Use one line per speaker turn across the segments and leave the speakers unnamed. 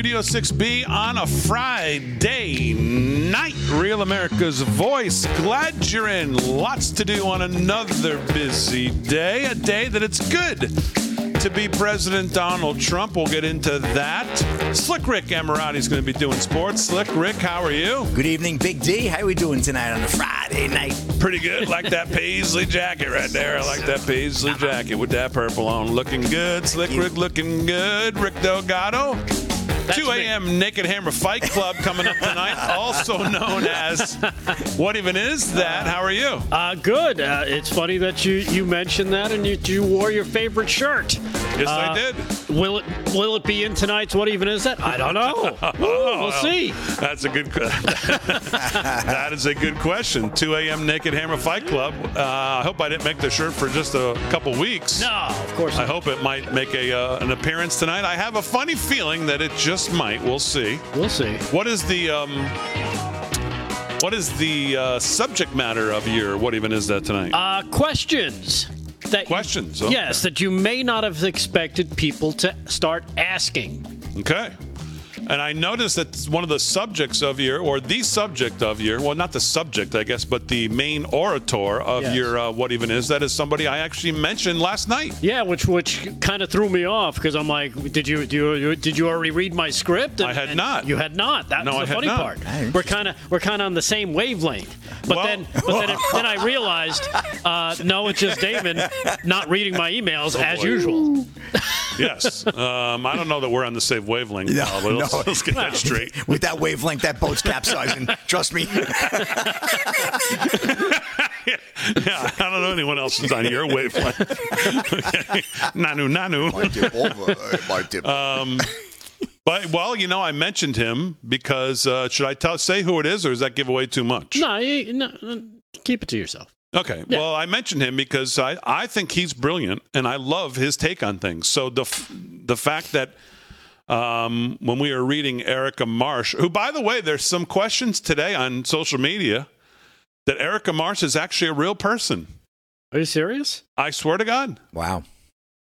Studio 6B on a Friday night. Real America's Voice. Glad you're in. Lots to do on another busy day. A day that it's good to be President Donald Trump. We'll get into that. Slick Rick Emirati is going to be doing sports. Slick Rick, how are you?
Good evening, Big D. How are we doing tonight on a Friday night?
Pretty good. Like that paisley jacket right there. I like that paisley jacket with that purple on. Looking good. Slick Rick looking good. Rick Delgado. 2 a.m. Naked Hammer Fight Club coming up tonight, also known as what even is that? How are you?
Uh, good. Uh, it's funny that you, you mentioned that and you, you wore your favorite shirt.
Yes,
Uh,
I did.
Will it will it be in tonight's What Even Is That? I don't know. we'll see.
That's a good. that is a good question. 2 a.m. Naked Hammer Fight Club. Uh, I hope I didn't make the shirt for just a couple weeks.
No, of course
I hope it might make a uh, an appearance tonight. I have a funny feeling that it just might. We'll see.
We'll see.
What is the um, what is the uh, subject matter of your what even is that tonight?
Uh, questions. That
Questions, okay.
Yes, that you may not have expected people to start asking.
Okay. And I noticed that one of the subjects of your, or the subject of your, well, not the subject, I guess, but the main orator of
Yes.
your uh, what even is that is somebody I actually mentioned last night.
Yeah, which which kind of threw me off because I'm like, did you, did you did you already read my script?
I had not.
You had not. That
No,
was
I
the
had
funny
not.
part. We're kind of we're kind of on the same wavelength. But
Well-
then but then, it, then I realized, uh, no, it's just Damon not reading my emails as
Oh, boy.
usual.
Yes. um, I don't know that we're on the same wavelength,
No,
Paul, but let's, get that straight.
With that wavelength, that boat's capsizing. Trust me.
yeah, I don't know anyone else who's on your wavelength. Okay. Nanu, nanu.
Dip over, my dip.
But well, you know, I mentioned him because uh, should I tell say who it is, or does that give away too much?
No, you, no, no, keep it to yourself.
Okay.
Yeah.
Well, I mentioned him because I, I think he's brilliant and I love his take on things. So the f- the fact that um, when we were reading Erica Marsh, who by the way, there's some questions today on social media that Erica Marsh is actually a real person.
Are you serious?
I swear to God.
wow.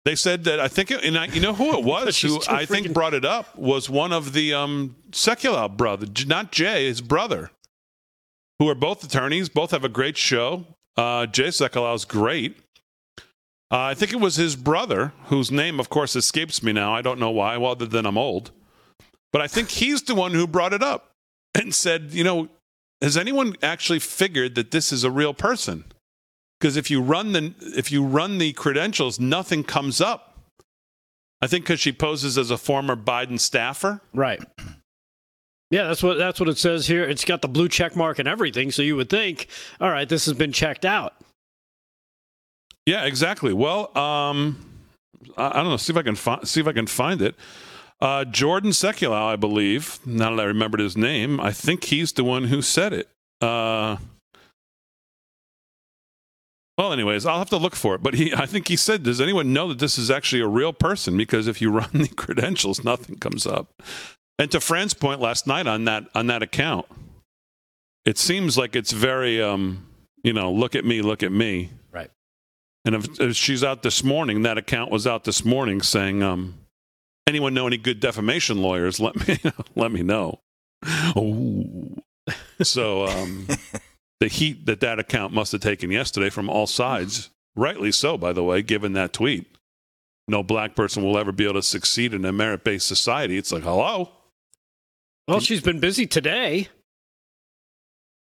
They said that I think, it, and I, you know who it was who
too
I think brought it up was one of the um, Sekulow brother, not Jay, his brother, who are both attorneys, both have a great show. Uh, Jay Sekulow is great. Uh, I think it was his brother, whose name, of course, escapes me now. I don't know why, well, other than I'm old. But I think he's the one who brought it up and said, you know, has anyone actually figured that this is a real person? Because if you run the if you run the credentials, nothing comes up. I think because she poses as a former Biden staffer.
Right. Yeah, that's what that's what it says here. It's got the blue check mark and everything, so you would think, all right, this has been checked out.
Yeah, exactly. Well, um, I, I don't know. See if I can fi- see if I can find it. Uh, Jordan Sekulow, I believe. Now that I remembered his name, I think he's the one who said it. Uh, well, anyways, I'll have to look for it. But he, I think he said, "Does anyone know that this is actually a real person?" Because if you run the credentials, nothing comes up. And to Fran's point last night on that on that account, it seems like it's very, um, you know, look at me, look at me.
Right.
And if, if she's out this morning, that account was out this morning saying, um, anyone know any good defamation lawyers? Let me let me know. Oh, so um, the heat that that account must have taken yesterday from all sides, rightly so, by the way, given that tweet. No black person will ever be able to succeed in a merit-based society. It's like, hello.
Well, she's been busy today.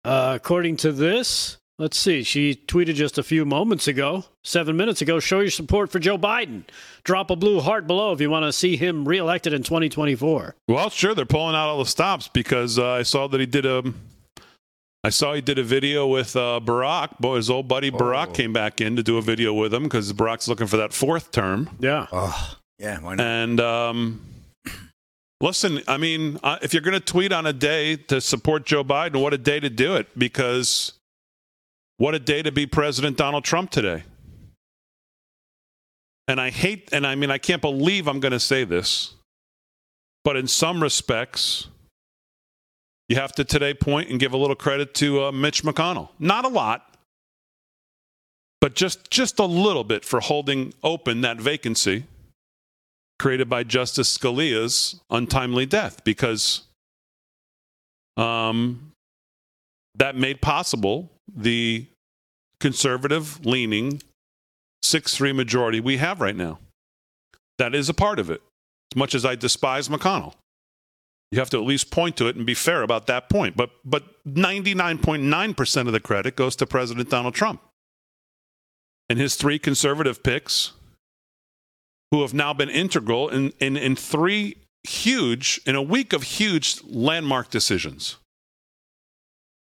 Uh, according to this, let's see. She tweeted just a few moments ago, seven minutes ago, show your support for Joe Biden. Drop a blue heart below if you want to see him reelected in 2024.
Well, sure, they're pulling out all the stops because uh, I saw that he did a. I saw he did a video with uh, Barack. Boy, his old buddy Barack
Oh.
came back in to do a video with him because Barack's looking for that fourth term.
Yeah.
Oh, yeah. Why not?
And um, listen, I mean, uh, if you're going to tweet on a day to support Joe Biden, what a day to do it! Because what a day to be President Donald Trump today. And I hate, and I mean, I can't believe I'm going to say this, but in some respects, you have to today point and give a little credit to uh, Mitch McConnell. Not a lot, but just just a little bit for holding open that vacancy created by Justice Scalia's untimely death because um, that made possible the conservative leaning 6 3 majority we have right now. That is a part of it. As much as I despise McConnell, you have to at least point to it and be fair about that point. But, but 99.9% of the credit goes to President Donald Trump and his three conservative picks who have now been integral in, in, in three huge, in a week of huge landmark decisions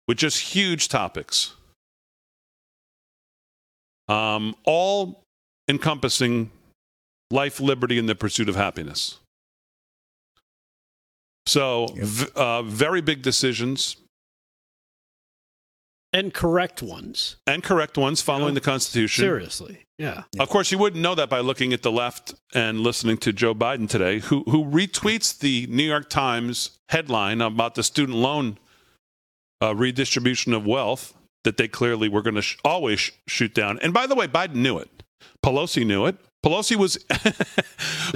with just huge topics, um, all encompassing life, liberty, and the pursuit of happiness. So,
Yep.
v- uh, very big decisions
And correct ones.
and correct ones following the Constitution.
Seriously. Yeah.
Of course, you wouldn't know that by looking at the left and listening to Joe Biden today, who who retweets the New York Times headline about the student loan uh, redistribution of wealth that they clearly were going to sh- always sh- shoot down. And by the way, Biden knew it. Pelosi knew it. Pelosi was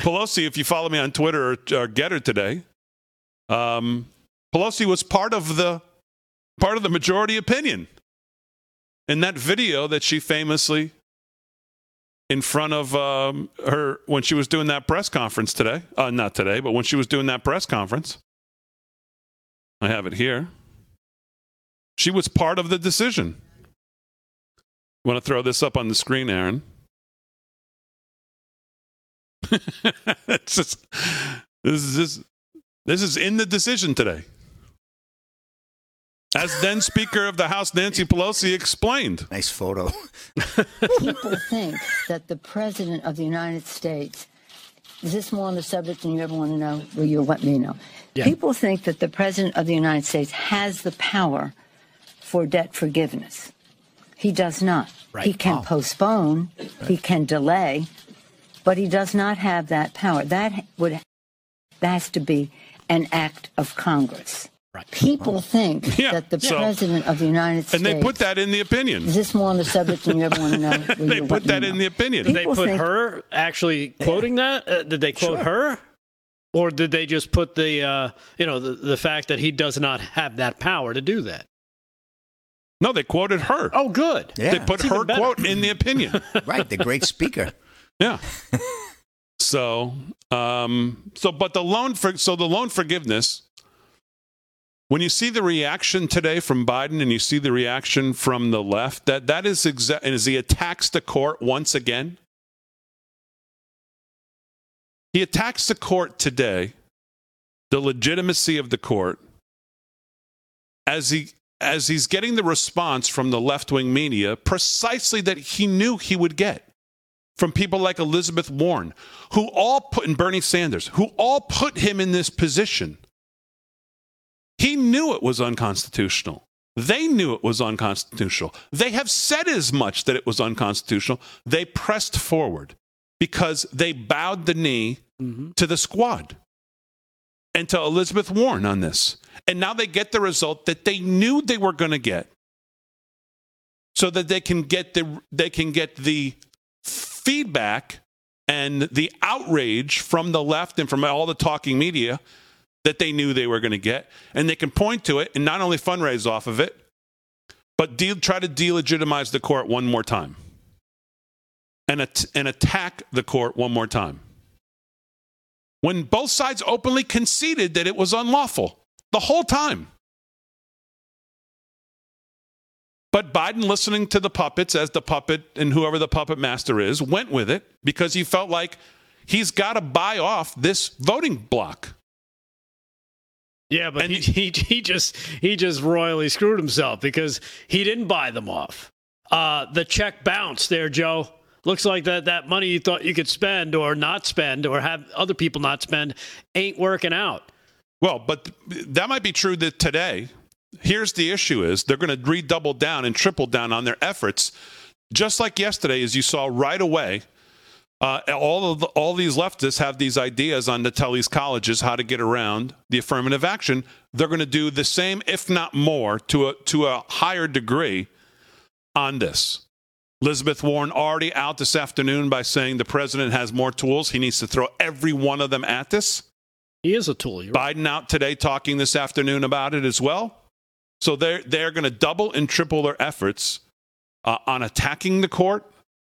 Pelosi. If you follow me on Twitter or, or GETTR today, um, Pelosi was part of the part of the majority opinion in that video that she famously in front of um, her when she was doing that press conference today. Uh, not today, but when she was doing that press conference. I have it here. She was part of the decision. Want to throw this up on the screen, Aaron? it's just, this is this, this is in the decision today. As then Speaker of the House Nancy Pelosi explained.
Nice photo.
people think that the president of the United States is this more on the subject than you ever want to know? Will you let me know?
Yeah.
People think that the president of the United States has the power for debt forgiveness. He does not.
Right.
He can
Oh.
postpone, he can delay, but he does not have that power. That would that has to be an act of Congress.
Right.
People think
Yeah,
that the
so-
president of the United States
And they put that in the opinion.
is this more on the subject than you ever want to know?
They
you
put
let me
that
know?
in the opinion.
Did they put
think-
her actually quoting that? Uh, did they quote her? Or did they just put the, uh, you know, the, the fact that he does not have that power to do that?
No, they quoted her.
Oh, good.
Yeah.
they put her quote in the opinion.
right, the great speaker.
yeah. So, um, so, but the loan for so the loan forgiveness. When you see the reaction today from Biden and you see the reaction from the left, that that is exact. And as he attacks the court once again, he attacks the court today, the legitimacy of the court, as he as he's getting the response from the left wing media, precisely that he knew he would get from people like Elizabeth Warren, who all put, and Bernie Sanders, who all put him in this position. He knew it was unconstitutional. They knew it was unconstitutional. They have said as much that it was unconstitutional. They pressed forward because they bowed the knee mm-hmm. to the squad and to Elizabeth Warren on this. And now they get the result that they knew they were going to get. So that they can get the they can get the feedback and the outrage from the left and from all the talking media that they knew they were going to get. And they can point to it and not only fundraise off of it but de- try to delegitimize the court one more time. And, at- and attack the court one more time. When both sides openly conceded that it was unlawful the whole time. But Biden, listening to the puppets as the puppet and whoever the puppet master is, went with it because he felt like he's got to buy off this voting block.
Yeah, but he, he he just he just royally screwed himself because he didn't buy them off. Uh, the check bounced there, Joe. Looks like that that money you thought you could spend or not spend or have other people not spend ain't working out.
Well, but that might be true that today. Here's the issue is they're going to redouble down and triple down on their efforts. Just like yesterday, as you saw right away, uh, all of the, all these leftists have these ideas on tell colleges how to get around the affirmative action. They're going to do the same, if not more, to a to a higher degree on this. Elizabeth Warren already out this afternoon by saying the president has more tools. He needs to throw every one of them at this.
He is a tool. You're right.
Biden out today talking this afternoon about it as well. So they're they're going to double and triple their efforts uh, on attacking the court,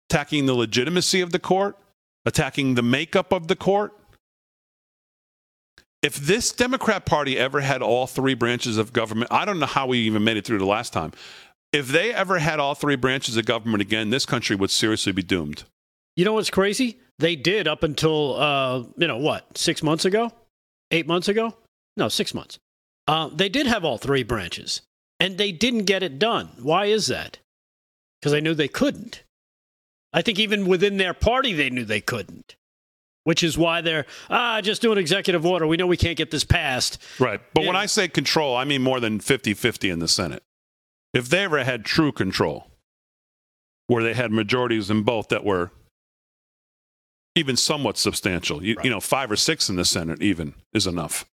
attacking the legitimacy of the court, attacking the makeup of the court. If this Democrat Party ever had all three branches of government, I don't know how we even made it through the last time. If they ever had all three branches of government again, this country would seriously be doomed.
You know what's crazy? They did up until uh, you know what, six months ago, eight months ago? No, six months. Uh, they did have all three branches, and they didn't get it done. Why is that? Because they knew they couldn't. I think even within their party, they knew they couldn't. Which is why they're ah just do an executive order. We know we can't get this passed.
Right. But when I say control, I mean more than 50 50 in the Senate. If they ever had true control, where they had majorities in both that were even somewhat substantial, you, you know, five or six in the Senate even is enough.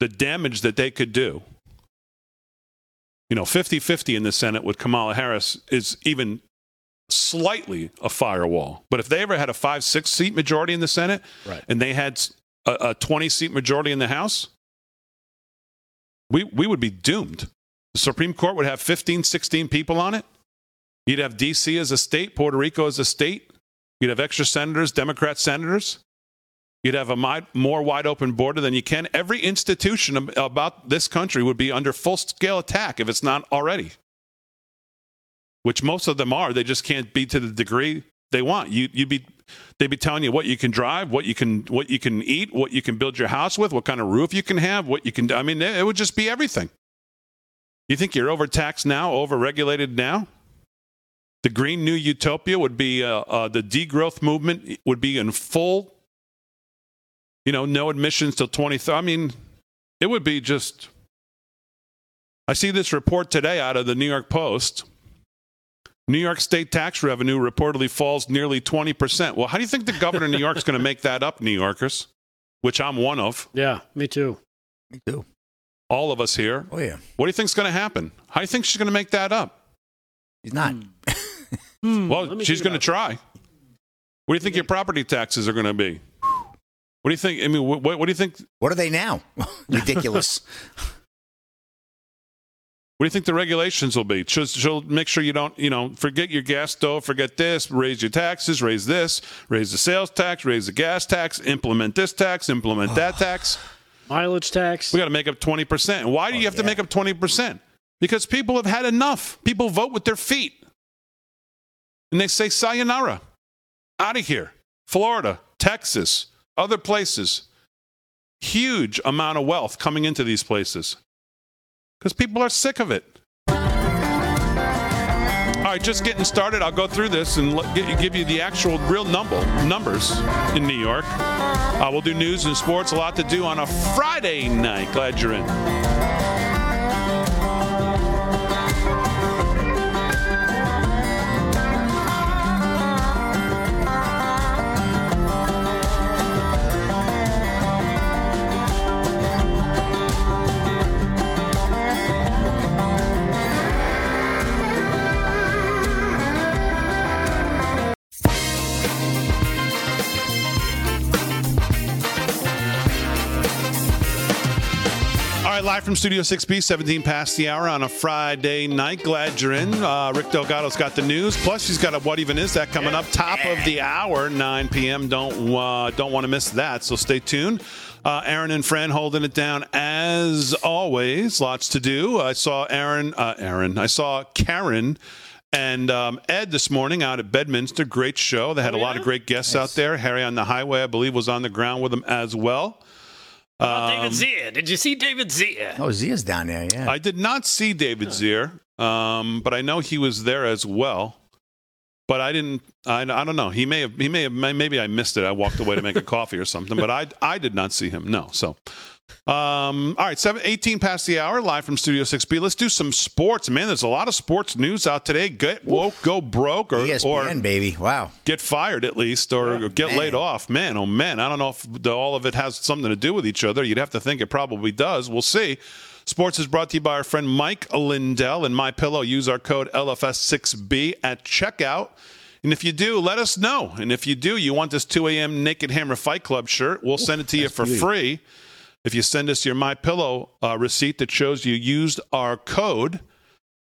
The damage that they could do, you know, 50 50 in the Senate with Kamala Harris is even slightly a firewall. But if they ever had a five, six seat majority in the Senate
Right.
and they had a, a 20 seat majority in the House, we, we would be doomed. The Supreme Court would have 15, 16 people on it. You'd have D.C. as a state, Puerto Rico as a state. You'd have extra senators, Democrat senators. You'd have a more wide open border than you can. Every institution about this country would be under full scale attack if it's not already, which most of them are. They just can't be to the degree they want. You, you'd be, they'd be telling you what you can drive, what you can, what you can eat, what you can build your house with, what kind of roof you can have, what you can. I mean, it would just be everything. You think you're overtaxed now, overregulated now? The Green New Utopia would be uh, uh, the degrowth movement would be in full. You know, no admissions till 20. I mean, it would be just. I see this report today out of the New York Post. New York state tax revenue reportedly falls nearly 20%. Well, how do you think the governor of New York is going to make that up, New Yorkers? Which I'm one of,
Yeah, me too.
Me too.
all of us here.
Oh yeah.
What do you think's going to happen? How do you think she's going to make that up?
He's not.
Hmm,
Well, she's going to try. What do you think your property taxes are going to be? What do you think? I mean, what, what do you think?
What are they now? Ridiculous.
What do you think the regulations will be? She'll, she'll make sure you don't, you know, forget your gas stove, forget this, raise your taxes, raise this, raise the sales tax, raise the gas tax, implement this tax, implement that tax.
Mileage tax.
We got to make up 20%. Why do you have to make up 20%? Because people have had enough. People vote with their feet. And they say, sayonara, out of here. Florida, Texas, other places. Huge amount of wealth coming into these places because people are sick of it. All right, just getting started. I'll go through this and give you the actual real number numbers in New York. Uh, we'll do news and sports. A lot to do on a Friday night. Glad you're in. Right, live from Studio 6B, 17 past the hour on a Friday night. Glad you're in. Uh, Rick Delgado's got the news. Plus, he's got a What Even Is That coming up top of the hour, 9 p.m. Don't uh, don't want to miss that. So stay tuned. Uh, Aaron and Fran holding it down as always. Lots to do. I saw Aaron. Uh, Aaron. I saw Karen. And um, Ed this morning out at Bedminster, great show. They had a lot of great guests out there. Harry on the highway, I believe, was on the ground with them as well.
Oh, David Zia. Did you see David Zia?
oh, Zia's down there. Yeah.
I did not see David Zier, um, but I know he was there as well. But I didn't. I, I don't know. He may have. He may have. Maybe I missed it. I walked away to make a coffee or something. But I. I did not see him. No. So. Um, all right, seven, 18 past the hour, live from Studio 6B. Let's do some sports. Man, there's a lot of sports news out today. Get woke, go broke, or,
ESPN,
or
baby. Wow.
get fired at least, or, or get
man.
laid off. Man, oh man, I don't know if the, all of it has something to do with each other. You'd have to think it probably does. We'll see. Sports is brought to you by our friend Mike Lindell and My Pillow. Use our code LFS6B at checkout. And if you do, let us know. And if you do, you want this 2 a.m. Naked Hammer Fight Club shirt, we'll send it to you for free. If you send us your My Pillow uh, receipt that shows you used our code,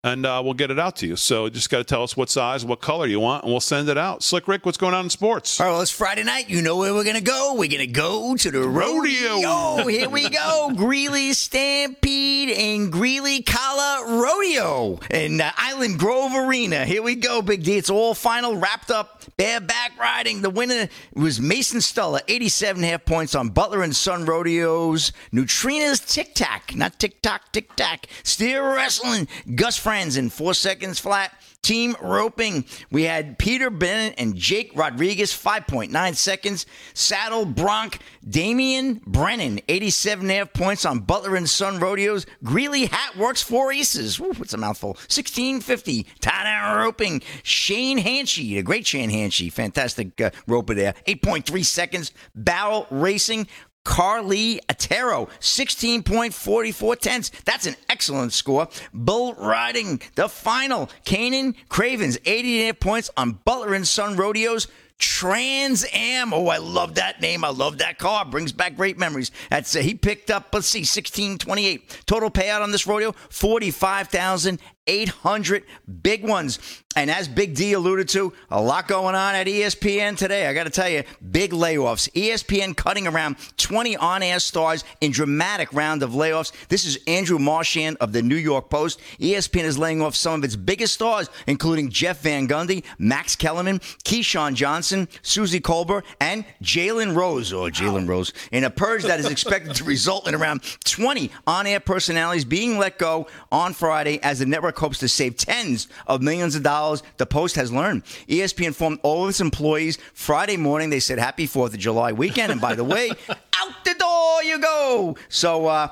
and uh, we'll get it out to you. So you just got to tell us what size, what color you want, and we'll send it out. Slick Rick, what's going on in sports?
All right, well, it's Friday night. You know where we're going to go. We're going to go to the rodeo.
Rodeo.
Here we go. Greeley Stampede and Greeley Collar Rodeo in uh, Island Grove Arena. Here we go, Big D. It's all final wrapped up. Bareback riding. The winner was Mason Stuller, 87 half points on Butler and Son Rodeos. Neutrina's Tic Tac, not Tic Toc, Tic Tac. Steer Wrestling, Gus Franzen, four seconds flat. Team roping, we had Peter Bennett and Jake Rodriguez, 5.9 seconds. Saddle Bronc, Damian Brennan, 87 and a half points on Butler and Son Rodeos. Greeley Hat Works, four aces. Woo, it's a mouthful. 1650. Tie roping, Shane Hanchey, a great Shane Hanchey, fantastic uh, roper there. 8.3 seconds. Barrel Racing, Carly Atero, 16.44 tenths. That's an excellent score. Bull riding, the final. Kanan Cravens, 88 points on Butler and Son Rodeos. Trans Am. Oh, I love that name. I love that car. Brings back great memories. That's uh, he picked up. Let's see, sixteen twenty eight total payout on this rodeo. Forty five thousand 800 big ones. And as Big D alluded to, a lot going on at ESPN today. I got to tell you, big layoffs. ESPN cutting around 20 on air stars in dramatic round of layoffs. This is Andrew Marchand of the New York Post. ESPN is laying off some of its biggest stars, including Jeff Van Gundy, Max Kellerman, Keyshawn Johnson, Suzy Kolber, and Jalen Rose, or Jalen Rose, in a purge that is expected to result in around 20 on air personalities being let go on Friday as the network hopes to save tens of millions of dollars. The Post has learned. E ESPN informed all of its employees Friday morning. They said happy 4th of July weekend. And by the way, out the door you go. So, uh,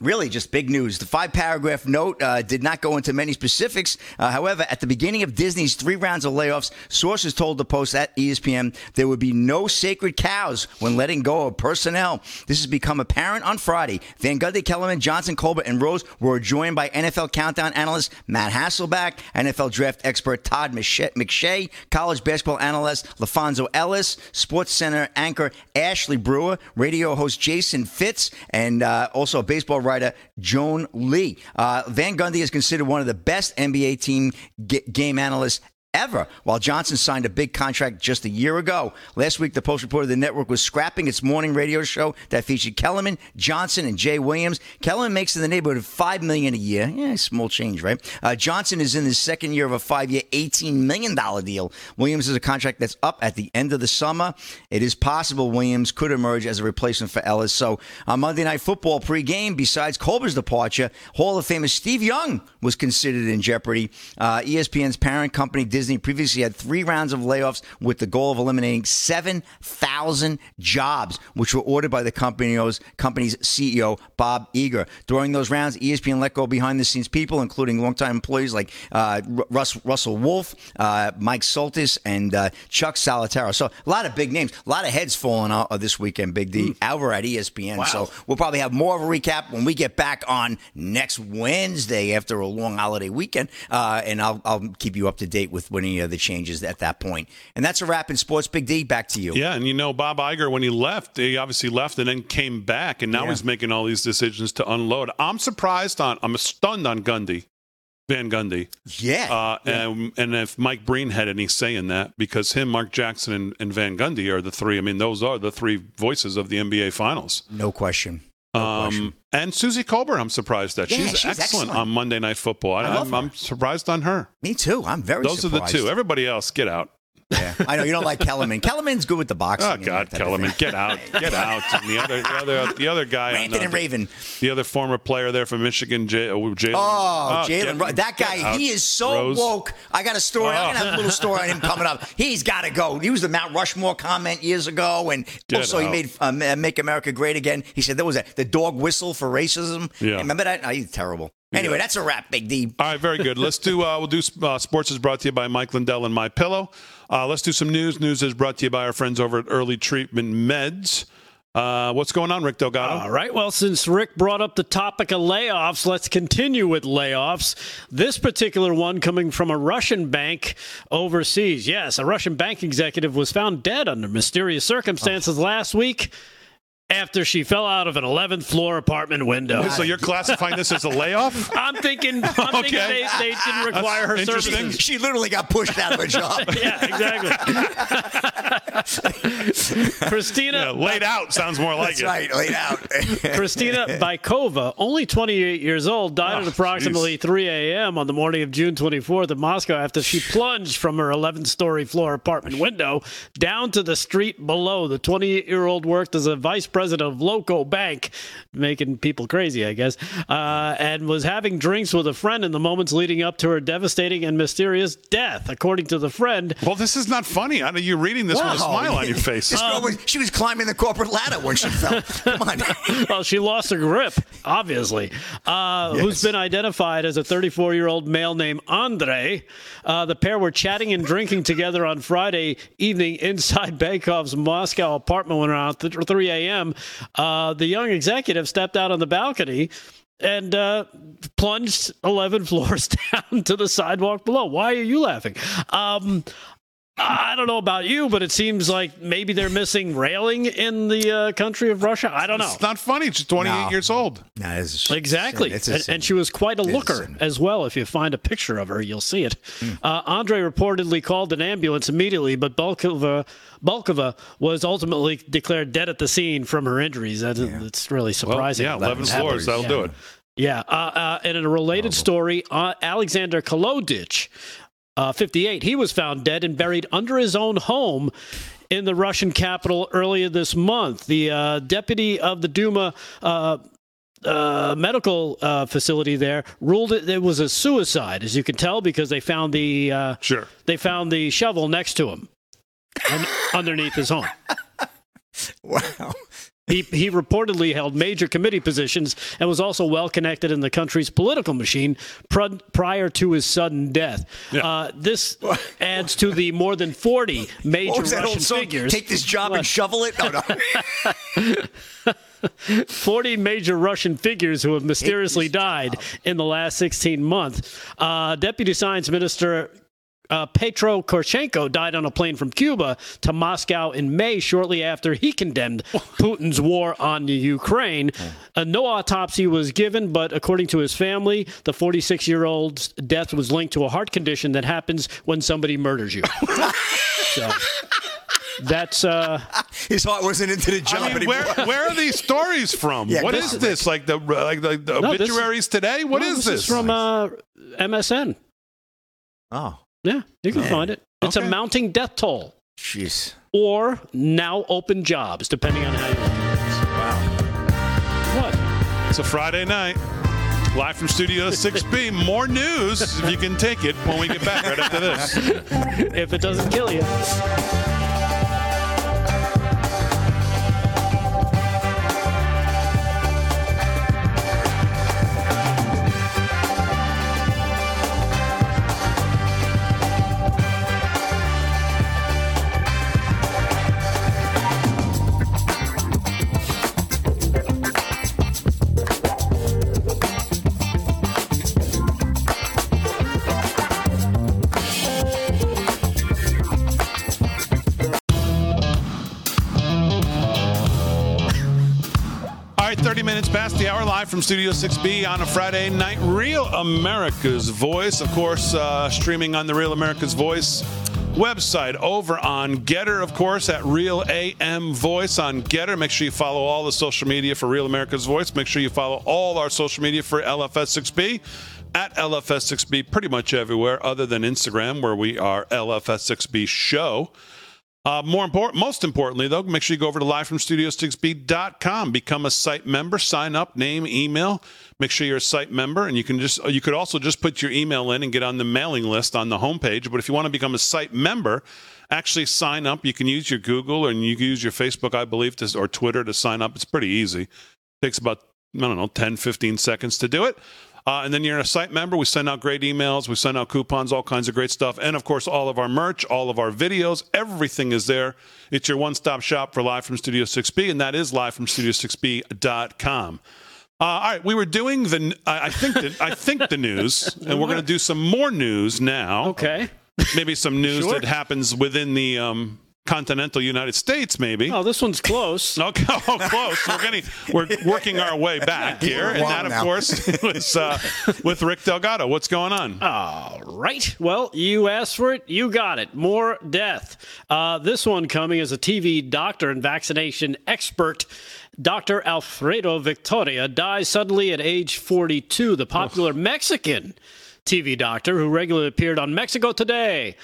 Really, just big news. The five paragraph note uh, did not go into many specifics. Uh, however, at the beginning of Disney's three rounds of layoffs, sources told the Post at ESPN there would be no sacred cows when letting go of personnel. This has become apparent on Friday. Van Gundy, Kellerman, Johnson, Kolber, and Rose were joined by NFL Countdown analyst Matt Hasselbeck, NFL draft expert Todd McShay, college basketball analyst LaPhonso Ellis, Sports Center anchor Ashley Brewer, radio host Jason Fitz, and uh, also baseball writer Joon Lee. Uh, Van Gundy is considered one of the best NBA team g- game analysts ever, while Johnson signed a big contract just a year ago. Last week, the Post reported the network was scrapping its morning radio show that featured Kellerman, Johnson, and Jay Williams. Kellerman makes in the neighborhood of five million a year. Yeah, small change, right? Uh, Johnson is in his second year of a five-year, eighteen million dollar deal. Williams is a contract that's up at the end of the summer. It is possible Williams could emerge as a replacement for Ellis. So on Monday Night Football pregame, besides Kolber's departure, Hall of Famer Steve Young was considered in jeopardy. Uh, ESPN's parent company Disney previously had three rounds of layoffs with the goal of eliminating 7,000 jobs, which were ordered by the company's, company's CEO, Bob Iger. During those rounds, ESPN let go behind the scenes people, including longtime employees like uh, Russ, Russell Wolf, uh, Mike Soltys, and uh, Chuck Salituro. So a lot of big names, a lot of heads falling out of this weekend, Big D, over at ESPN. So we'll probably have more of a recap when we get back on next Wednesday after a long holiday weekend, uh, and I'll, I'll keep you up to date with any of the changes at that point. And that's a wrap in sports. Big D, back to you.
Yeah, and you know Bob Iger when he left, he obviously left and then came back, and now
Yeah.
he's making all these decisions to unload. I'm surprised on, I'm stunned on Gundy, Van Gundy,
Yeah.
uh, and and if Mike Breen had any say in that, because him, Mark Jackson, and, and Van Gundy are the three. I mean, those are the three voices of the NBA Finals.
no question.
Um, and Suzy Kolber, I'm surprised that
Yeah,
she's,
she's
excellent,
excellent.
on Monday Night Football. I,
I love
I'm, I'm surprised on her.
Me too. I'm very
Those
surprised.
are the two. Everybody else, get out.
Yeah. I know you don't like Kellerman. Kellerman's good with the boxing.
Oh God,
that type of
Kellerman, get out, get out! And the other, the other, the other guy, on,
Ranton
uh,
and Raven.
the other former player there from Michigan, J- uh, Jalen.
Oh,
get-
Jalen, that guy, he is so
Rose.
woke. I got a story. I'm gonna have a little story on him coming up. He's got to go. He was the Mount Rushmore comment years ago, and
Get
also he made uh, "Make America Great Again." He said there was a the dog whistle for racism.
Yeah.
remember that? Oh, he's terrible. Anyway, that's a wrap, Big D.
All right, very good. Let's do. Uh, we'll do. Uh, Sports is brought to you by Mike Lindell and My Pillow. Uh, let's do some news. News is brought to you by our friends over at Early Treatment Meds. Uh, what's going on, Rick Delgado?
All right. Well, since Rick brought up the topic of layoffs, let's continue with layoffs. This particular one coming from a Russian bank overseas. Yes, a Russian bank executive was found dead under mysterious circumstances last week after she fell out of an 11th floor apartment window.
So you're classifying this as a layoff?
I'm thinking, I'm thinking they, they didn't require her services.
She literally got pushed out of a job.
Yeah, exactly. Christina
Yeah, laid out sounds more like
That's
it.
right, laid out.
Christina Baikova, only 28 years old, died at
Oh,
approximately 3 a.m. on the morning of June 24th in Moscow after she plunged from her 11 story floor apartment window down to the street below. The 28 year old worked as a vice president of Loko Bank, making people crazy, I guess, uh, and was having drinks with a friend in the moments leading up to her devastating and mysterious death. According to the friend,
Well, this is not funny. I know you're reading this with a smile on your face.
This girl was, she was climbing the corporate ladder when she fell. Come on.
well, she lost her grip, obviously. Uh, Who's been identified as a 34 year old male named Andre. Uh, the pair were chatting and drinking together on Friday evening inside Bankov's Moscow apartment when around 3 a.m. Uh, the young executive stepped out on the balcony. And uh, plunged 11 floors down to the sidewalk below. Why are you laughing? Um, I don't know about you, but it seems like maybe they're missing railing in the uh, country of Russia. I don't know.
It's not funny. She's 28
No.
years old.
No, this is a.
Exactly.
It's a
And, and she was quite a
It's a
looker as well. If you find a picture of her, you'll see it.
Hmm.
Uh, Andre reportedly called an ambulance immediately, but Bulkova, Bulkova was ultimately declared dead at the scene from her injuries. That, That's really
Well,
surprising.
yeah, 11 floors. That'll do it.
Yeah. Uh, uh, and in a related story, uh, Alexander Kolodich, uh, 58, he was found dead and buried under his own home in the Russian capital earlier this month. The uh, deputy of the Duma. Uh, uh, medical uh, facility there ruled it, it was a suicide, as you can tell, because they found the uh,
Sure.
they found the shovel next to him, un- underneath his home.
Wow.
He, he reportedly held major committee positions and was also well connected in the country's political machine pr- prior to his sudden death.
Yeah.
Uh, this adds to the more than 40 major
What was that
Russian figures.
Take this job
What?
and shovel it? No, no.
40 major Russian figures who have mysteriously died in the last 16 months. Uh, Deputy Science Minister uh, Petro Kucherenko died on a plane from Cuba to Moscow in May, shortly after he condemned Putin's war on the Ukraine. Uh, no autopsy was given, but according to his family, the 46 year old's death was linked to a heart condition that happens when somebody murders you. so that's. Uh,
His heart wasn't into the job
I mean,
anymore.
where where are these stories from?
Yeah,
what is this? Like the like the, the
No, this-
obituaries today? What
no,
is
this?
this?
is from uh, MSN.
Oh,
Yeah, you can
Man.
find it. It's
Okay.
a mounting death toll
jeez.
or now open jobs, depending on how you look at it. Wow. What?
It's a Friday night. Live from Studio 6B. More news, if you can take it, when we get back right after this.
If it doesn't kill you.
Right, 30 minutes past the hour, live from Studio 6B on a Friday night. Real America's Voice, of course, uh, streaming on the Real America's Voice website over on GETTR, of course, at Real AM Voice on GETTR. Make sure you follow all the social media for Real America's Voice. Make sure you follow all our social media for LFS6B at LFS6B pretty much everywhere other than Instagram, where we are LFS6B Show. Uh, more important, most importantly, though, make sure you go over to livefromstudio6b.com, become a site member, sign up, name, email. Make sure you're a site member, and you can just you could also just put your email in and get on the mailing list on the homepage. But if you want to become a site member, actually sign up. You can use your Google and you can use your Facebook, I believe, to, or Twitter to sign up. It's pretty easy. takes about I don't know 10, 15 seconds to do it. Uh, and then you're a site member. We send out great emails. We send out coupons, all kinds of great stuff. And of course, all of our merch, all of our videos, everything is there. It's your one stop shop for Live from Studio 6B, and that is live from studio6b.com. Uh, all right, we were doing the, I I think, the, I think the news, and we're going to do some more news now.
Okay.
Maybe some news
Sure.
that happens within the um, continental United States, maybe.
Oh, this one's close.
Okay, oh, close. We're getting, we're working our way back here, and that, of
now.
course, was uh, with Rick Delgado. What's going on?
All right. Well, you asked for it, you got it. More death. Uh, this one coming as a TV doctor and vaccination expert. Dr. Alfredo Victoria dies suddenly at age 42. The popular Mexican TV doctor who regularly appeared on Mexico Today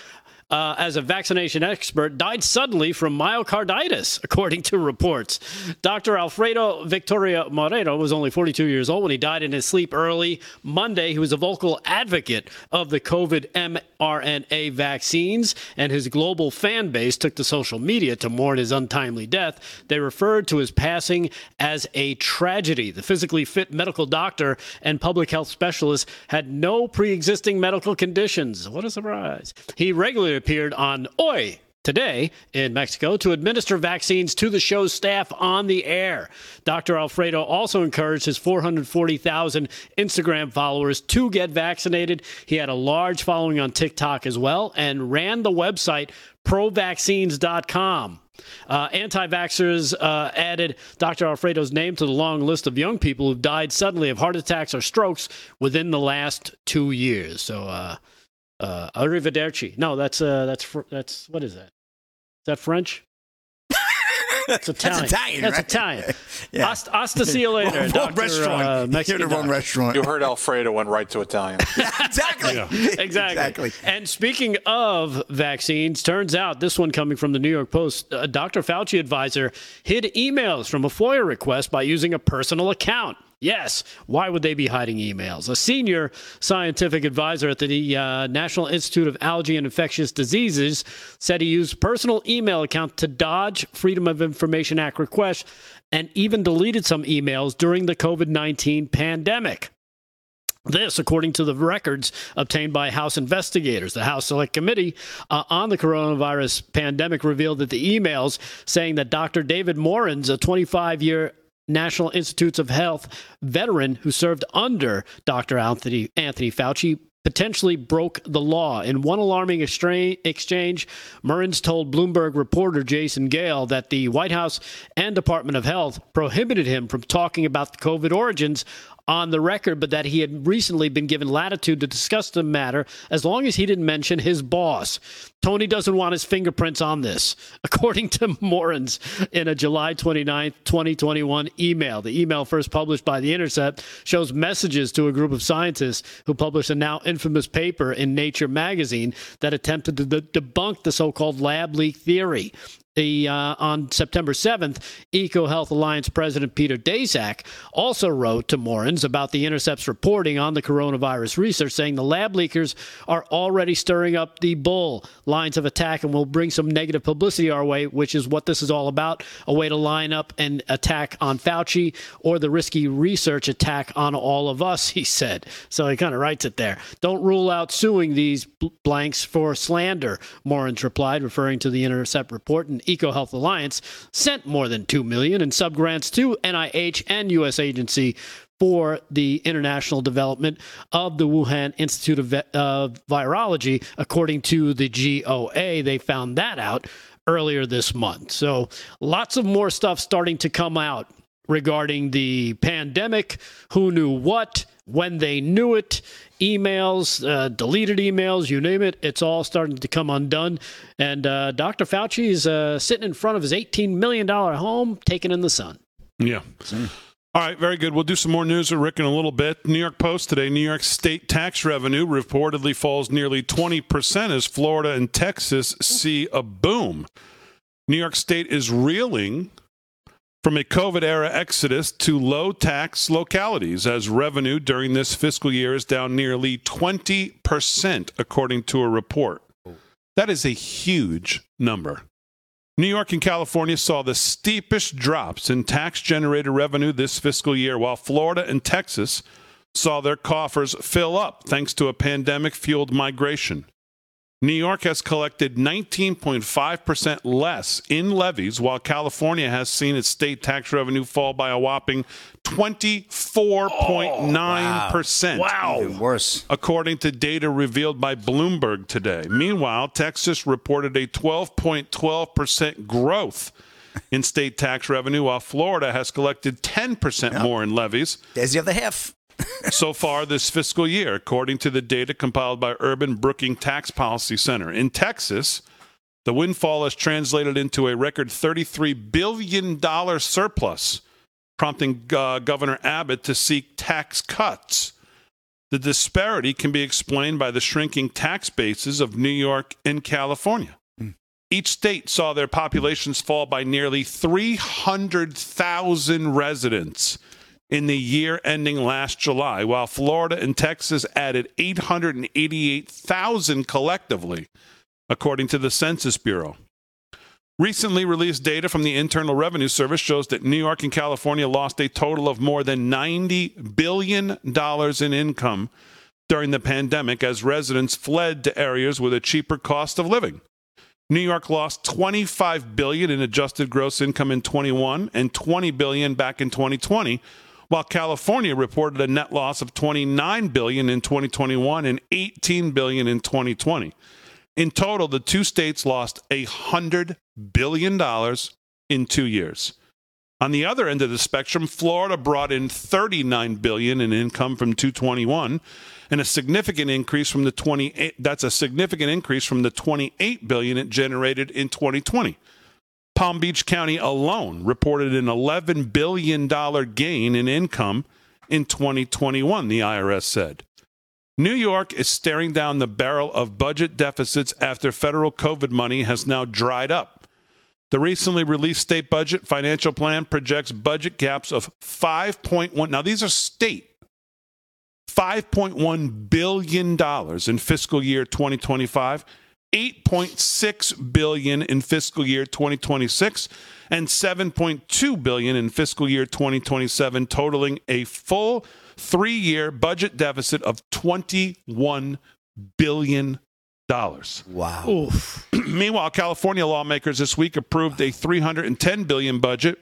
uh, as a vaccination expert died suddenly from myocarditis, according to reports. Dr. Alfredo Victoria Moreno was only 42 years old when he died in his sleep early Monday. He was a vocal advocate of the COVID mRNA vaccines, and his global fan base took to social media to mourn his untimely death. They referred to his passing as a tragedy. The physically fit medical doctor and public health specialist had no pre existing medical conditions. What a surprise. He regularly appeared on Hoy today in Mexico to administer vaccines to the show's staff on the air. Dr. Alfredo also encouraged his 440,000 Instagram followers to get vaccinated. He had a large following on TikTok as well and ran the website provaccines.com. Uh, Anti vaxxers uh, added Dr. Alfredo's name to the long list of young people who've died suddenly of heart attacks or strokes within the last two years. So, uh, uh, arrivederci. No, that's uh, that's fr- that's what is that? Is that French? That's Italian.
Italian,
That's
right?
Italian.
Yeah.
Hasta, hasta see you later,
Wrong
Dr.
restaurant.
Uh,
You're the wrong
doctor.
restaurant.
You heard Alfredo went right to Italian.
exactly.
Exactly.
Exactly.
And speaking of vaccines, turns out this one coming from the New York Post, a Dr. Fauci advisor hid emails from a FOIA request by using a personal account. Yes, why would they be hiding emails? A senior scientific advisor at the uh, National Institute of Allergy and Infectious Diseases said he used personal email account to dodge Freedom of Information Act requests and even deleted some emails during the COVID 19 pandemic. This, according to the records obtained by House investigators. The House Select Committee uh, on the coronavirus pandemic revealed that the emails saying that Dr. David Morens, a 25 year National Institutes of Health veteran who served under Dr. Anthony, Anthony Fauci, potentially broke the law. In one alarming exchange, Morens told Bloomberg reporter Jason Gale that the White House and Department of Health prohibited him from talking about the COVID origins on the record, but that he had recently been given latitude to discuss the matter as long as he didn't mention his boss. Tony doesn't want his fingerprints on this, according to Morens in a July 29, 2021 email. The email, first published by The Intercept, shows messages to a group of scientists who published a now infamous paper in Nature magazine that attempted to de- debunk the so called lab leak theory. The, uh, on September 7th, EcoHealth Alliance President Peter Daszak also wrote to Morens about the Intercept's reporting on the coronavirus research, saying the lab leakers are already stirring up the bull lines of attack and will bring some negative publicity our way, which is what this is all about a way to line up and attack on Fauci or the risky research attack on all of us, he said. So he kind of writes it there. Don't rule out suing these bl- blanks for slander, Morens replied, referring to the Intercept report. And EcoHealth Alliance sent more than 2 million in subgrants to NIH and US agency for the international development of the Wuhan Institute of uh, Virology, according to the GOA. They found that out earlier this month. So lots of more stuff starting to come out regarding the pandemic, who knew what, when they knew it, emails, uh, deleted emails, you name it. It's all starting to come undone. And uh, Dr. Fauci is uh, sitting in front of his $18 million home, taking in the sun.
Yeah. All right, very good. We'll do some more news with Rick in a little bit. New York Post today New York state tax revenue reportedly falls nearly 20% as Florida and Texas see a boom. New York State is reeling from a COVID era exodus to low tax localities as revenue during this fiscal year is down nearly 20%, according to a report. That is a huge number. New York and California saw the steepest drops in tax generated revenue this fiscal year, while Florida and Texas saw their coffers fill up thanks to a pandemic fueled migration. New York has collected 19.5% less in levies, while California has seen its state tax revenue fall by a whopping 24.9%.
Wow.
Even worse.
According to data revealed by Bloomberg today. Meanwhile, Texas reported a 12.12% growth in state tax revenue, while Florida has collected 10% more in levies
There's the other half.
So far this fiscal year, according to the data compiled by Urban Brooking Tax Policy Center. In Texas, the windfall has translated into a record $33 billion surplus, prompting uh, Governor Abbott to seek tax cuts. The disparity can be explained by the shrinking tax bases of New York and California. Each state saw their populations fall by nearly 300,000 residents in the year ending last July, while Florida and Texas added 888,000 collectively, according to the Census Bureau. Recently released data from the Internal Revenue Service shows that New York and California lost a total of more than $90 billion in income during the pandemic as residents fled to areas with a cheaper cost of living. New York lost 25 billion in adjusted gross income in 21 and 20 billion back in 2020, while California reported a net loss of 29 billion in 2021 and 18 billion in 2020. In total, the two states lost a hundred billion dollars in two years. On the other end of the spectrum, Florida brought in 39 billion in income from 221 and a significant increase from the 28 that's a significant increase from the 28 billion it generated in 2020. Palm Beach County alone reported an 11 billion dollar gain in income in 2021, the IRS said. New York is staring down the barrel of budget deficits after federal COVID money has now dried up. The recently released state budget financial plan projects budget gaps of 5.1. Now, these are state. $5.1 billion in fiscal year 2025, 8.6 billion in fiscal year 2026, and 7.2 billion in fiscal year 2027, totaling a full three-year budget deficit of 21 billion dollars.
Wow.
Meanwhile, California lawmakers this week approved a 310 billion budget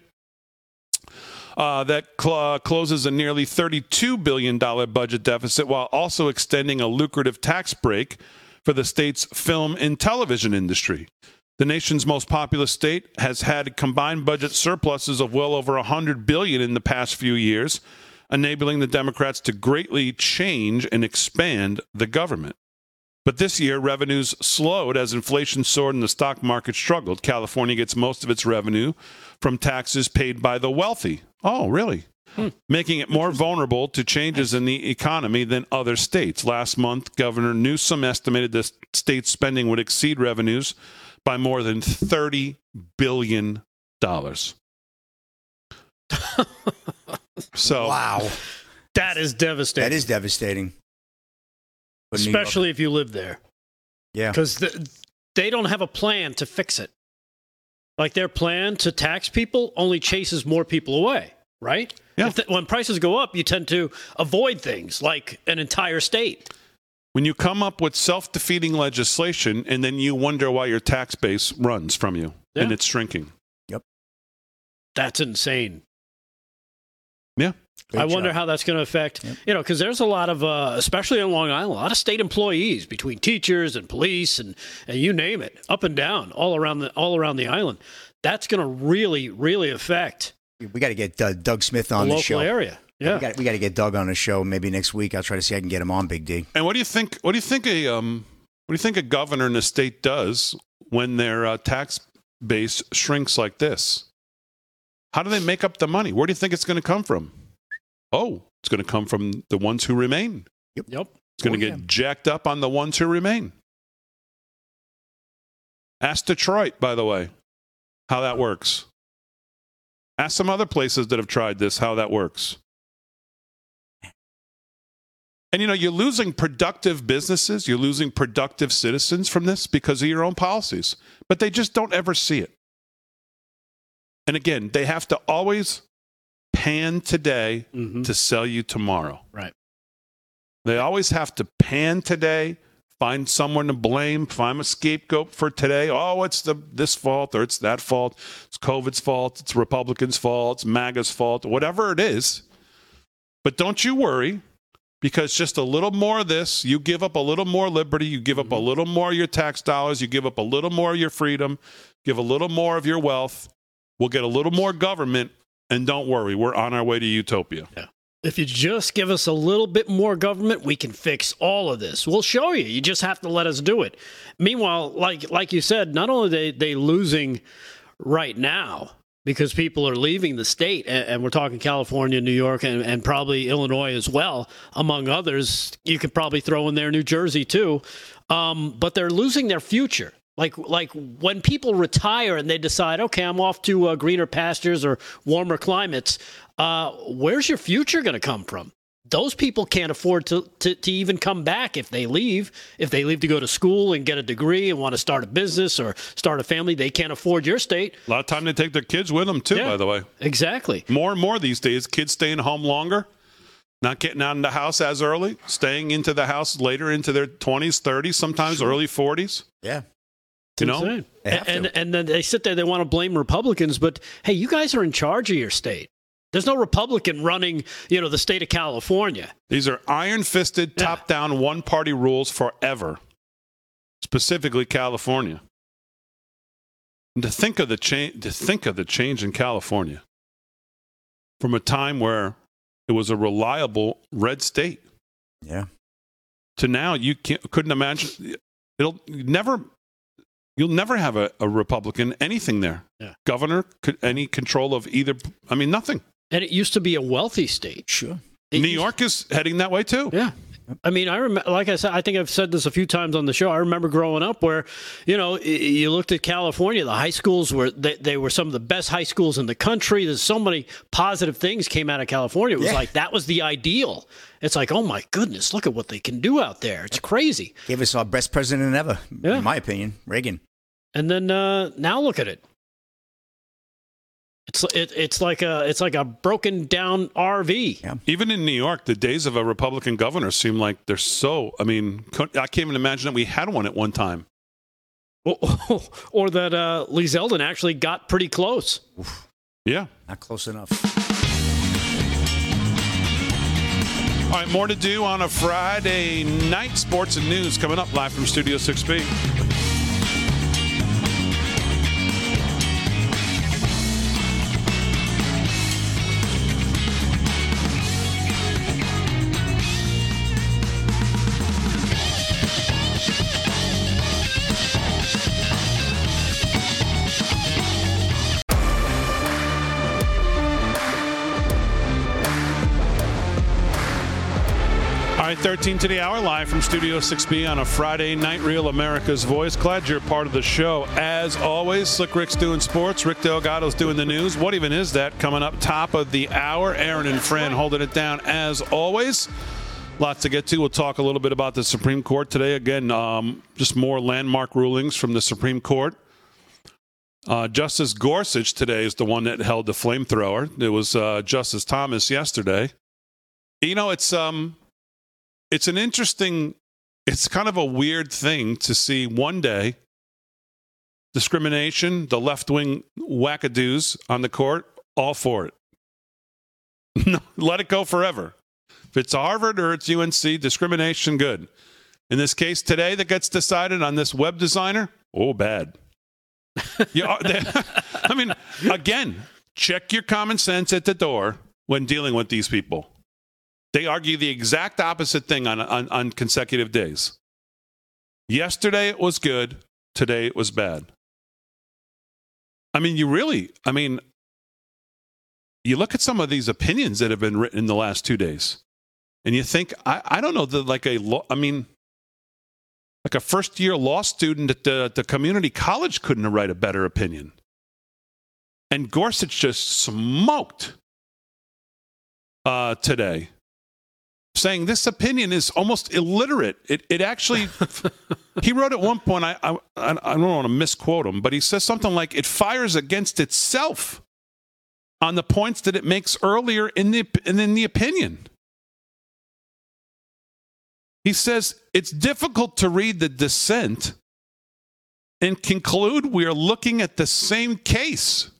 uh, that cl- closes a nearly 32 billion dollar budget deficit, while also extending a lucrative tax break for the state's film and television industry. The nation's most populous state has had combined budget surpluses of well over 100 billion in the past few years, enabling the Democrats to greatly change and expand the government. But this year, revenues slowed as inflation soared and the stock market struggled. California gets most of its revenue from taxes paid by the wealthy. Oh, really? Making it more vulnerable to changes in the economy than other states. Last month, Governor Newsom estimated the state's spending would exceed revenues by more than $30 billion. so,
Wow.
That is devastating.
That is devastating. For
Especially if you live there.
Yeah.
Because the, they don't have a plan to fix it. Like their plan to tax people only chases more people away, right?
Yeah.
If the, when prices go up, you tend to avoid things like an entire state.
when you come up with self defeating legislation and then you wonder why your tax base runs from you and it's shrinking. Yep.
That's insane.
Yeah.
Great
I wonder how that's going to affect, you know, because there's a lot of, uh, especially on Long Island, a lot of state employees between teachers and police and, and you name it, up and down, all around the all around the island. That's going to really, really affect
We got to get uh, Doug Smith on the
local
show.
area.
We
Yeah.
got we got to get Doug on the show maybe next week. I'll try to see if I can get him on Big D.
And what do you think? What do you think a um, what do you think a governor in a state does when their uh, tax base shrinks like this? How do they make up the money? Where do you think it's going to come from? Oh, it's going to come from the ones who remain.
Yep.
It's going to
Oh,
get
yeah.
jacked up on the ones who remain. Ask Detroit, by the way, how that works. Ask some other places that have tried this how that works. And you know, you're losing productive businesses, you're losing productive citizens from this because of your own policies, but they just don't ever see it. And again, they have to always pan today
Mhm.
to sell you tomorrow.
Right.
They always have to pan today, find someone to blame, find a scapegoat for today. Oh, it's the this fault or it's that fault. It's COVID's fault. It's Republicans' fault. It's MAGA's fault. Whatever it is. But don't you worry, because just a little more of this, you give up a little more liberty, you give up a mm-hmm. little more of your tax dollars, you give up a little more of your freedom, give a little more of your wealth. We'll get a little more government, and don't worry, we're on our way to utopia.
If you just give us a little bit more government, we can fix all of this. We'll show you. You just have to let us do it. Meanwhile, like like you said, not only they they losing right now because people are leaving the state, and, and we're talking California, New York, and, and probably Illinois as well, among others. You could probably throw in there New Jersey too, um, but they're losing their future. Like like when people retire and they decide, okay, I'm off to uh, greener pastures or warmer climates. Uh, where's your future going to come from? Those people can't afford to, to to even come back if they leave. If they leave to go to school and get a degree and want to start a business or start a family, they can't afford your state.
A lot of time they take their kids with them too.
Yeah.
By the way,
Exactly.
more and more these days, kids staying home longer, not getting out of the house as early, staying into the house later into their twenties, thirties, sometimes early forties.
Yeah.
You know,
Insane.
They have
and, and then they sit there, they want to blame Republicans, but hey, you guys are in charge of your state. There's no Republican running, you know, the state of California.
these are iron-fisted,
Yeah.
top-down, one-party rules forever. Specifically, California. And to think of the change, to think of the change in California from a time where it was a reliable red state
Yeah.
to now you can't, couldn't imagine it'll never you'll never have a, a republican anything there
Yeah.
governor could any control of either i mean nothing
And it used to be a wealthy state.
Sure.
It
new
used-
york is heading that way too
Yeah. I mean, I remember, like I said, I think I've said this a few times on the show. I remember growing up where, you know, you looked at California, the high schools were, they, they were some of the best high schools in the country. There's so many positive things came out of California. It was
Yeah.
like, that was the ideal. It's like, oh my goodness, look at what they can do out there. It's crazy.
Gave us our best president ever,
Yeah.
in my opinion, Reagan.
And then uh, now look at it. It's it, it's like a it's like a broken down RV.
Yeah.
even in new york the days of a republican governor seem like they're so i mean i can't even imagine that we had one at one time
or that uh, Lee Zeldin actually got pretty close.
yeah
Not close enough.
all right more to do on a friday night sports and news coming up live from studio 6b 13 to the hour, live from Studio 6B on a Friday night, Real America's Voice. Glad you're part of the show. As always, Slick Rick's doing sports, Rick Delgado's doing the news. What even is that? Coming up top of the hour, Aaron and Fran holding it down as always. Lots to get to. We'll talk a little bit about the Supreme Court today. Again, um, just more landmark rulings from the Supreme Court. Uh, Justice Gorsuch today is the one that held the flamethrower. It was uh, Justice Thomas yesterday. You know, it's um, it's an interesting it's kind of a weird thing to see one day discrimination the left-wing wackadoos on the court all for it. Let it go forever. If it's harvard or it's unc discrimination good. In this case today that gets decided on this web designer oh bad. Yeah, i mean again check your common sense at the door when dealing with these people they argue the exact opposite thing on, on, on consecutive days. Yesterday it was good, today it was bad. I mean, you really, I mean, you look at some of these opinions that have been written in the last two days, and you think, I, I don't know, that like a law, I mean, like a first year law student at the, the community college couldn't write a better opinion. And Gorsuch just smoked uh, today saying this opinion is almost illiterate. It, it actually, he wrote at one point, I, I, I don't want to misquote him, but he says something like, it fires against itself on the points that it makes earlier in the, in the opinion. He says it's difficult to read the dissent and conclude we are looking at the same case.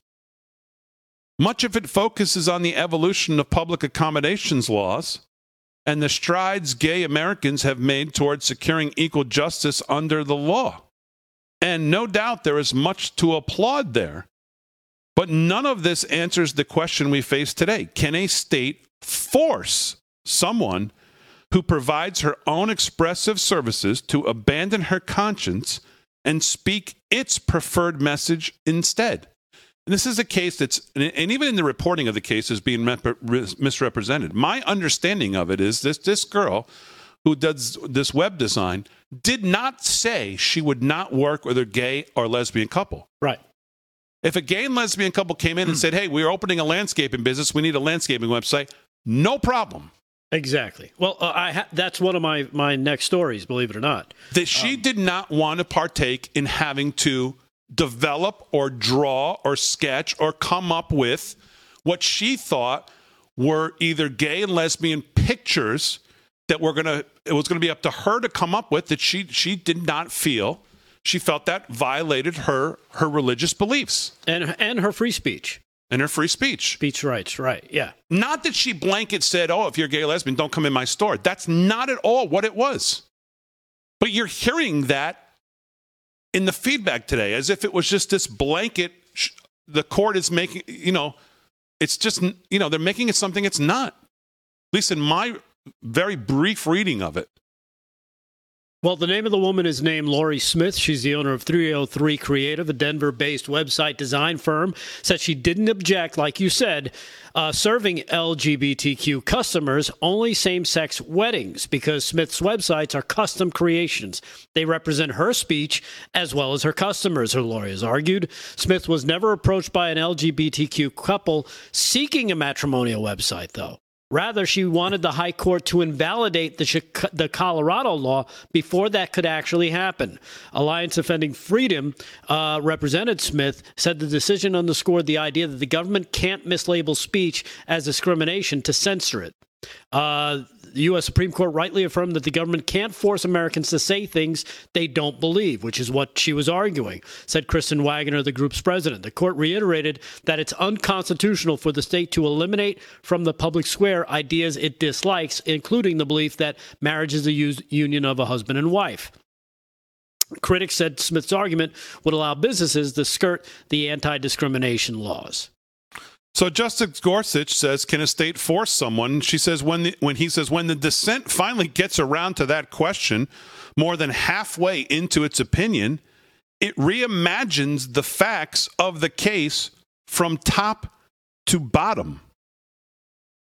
Much of it focuses on the evolution of public accommodations laws and the strides gay Americans have made towards securing equal justice under the law. And no doubt there is much to applaud there. But none of this answers the question we face today. Can a state force someone who provides her own expressive services to abandon her conscience and speak its preferred message instead? And this is a case that's, and even in the reporting of the case, is being misrepresented. My understanding of it is this this girl who does this web design did not say she would not work with a gay or lesbian couple.
Right.
If a gay and lesbian couple came in and said, "Hey, we're opening a landscaping business. We need a landscaping website," no problem.
Exactly. Well, uh, I ha- that's one of my my next stories. Believe it or not,
that she um, did not want to partake in having to develop or draw or sketch or come up with what she thought were either gay and lesbian pictures that were going to it was going to be up to her to come up with that she she did not feel she felt that violated her her religious beliefs.
And and her free speech.
And her free speech.
Speech rights right yeah.
Not that she blanket said oh if you're gay or lesbian don't come in my store. That's not at all what it was. But you're hearing that in the feedback today as if it was just this blanket sh- the court is making you know it's just you know they're making it something it's not. At least in my very brief reading of it
well, the name of the woman is named Lori Smith. She's the owner of 303 Creative, a Denver based website design firm. Said she didn't object, like you said, uh, serving LGBTQ customers only same sex weddings because Smith's websites are custom creations. They represent her speech as well as her customers, her lawyer has argued. Smith was never approached by an LGBTQ couple seeking a matrimonial website, though. Rather, she wanted the High Court to invalidate the, the Colorado law before that could actually happen. Alliance Defending Freedom uh, represented Smith said the decision underscored the idea that the government can't mislabel speech as discrimination to censor it. Uh, the U.S. Supreme Court rightly affirmed that the government can't force Americans to say things they don't believe, which is what she was arguing, said Kristen Waggoner, the group's president. The court reiterated that it's unconstitutional for the state to eliminate from the public square ideas it dislikes, including the belief that marriage is a union of a husband and wife. Critics said Smith's argument would allow businesses to skirt the anti discrimination laws.
So Justice Gorsuch says, "Can a state force someone?" She says, "When the, when he says when the dissent finally gets around to that question, more than halfway into its opinion, it reimagines the facts of the case from top to bottom."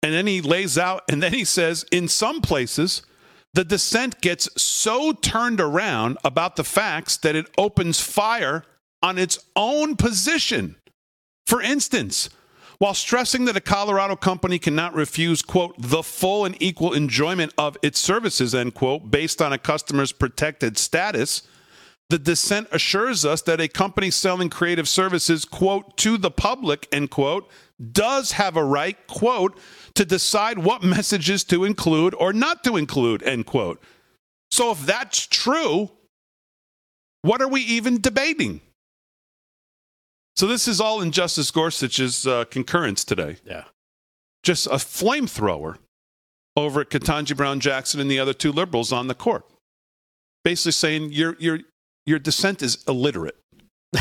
And then he lays out, and then he says, in some places, the dissent gets so turned around about the facts that it opens fire on its own position. For instance, while stressing that a Colorado company cannot refuse, quote, the full and equal enjoyment of its services, end quote, based on a customer's protected status, the dissent assures us that a company selling creative services, quote, to the public, end quote, does have a right, quote, to decide what messages to include or not to include, end quote. So if that's true, what are we even debating? So this is all in Justice Gorsuch's uh, concurrence today.
Yeah.
Just a flamethrower over at Ketanji Brown Jackson and the other two liberals on the court. Basically saying your your your dissent is illiterate.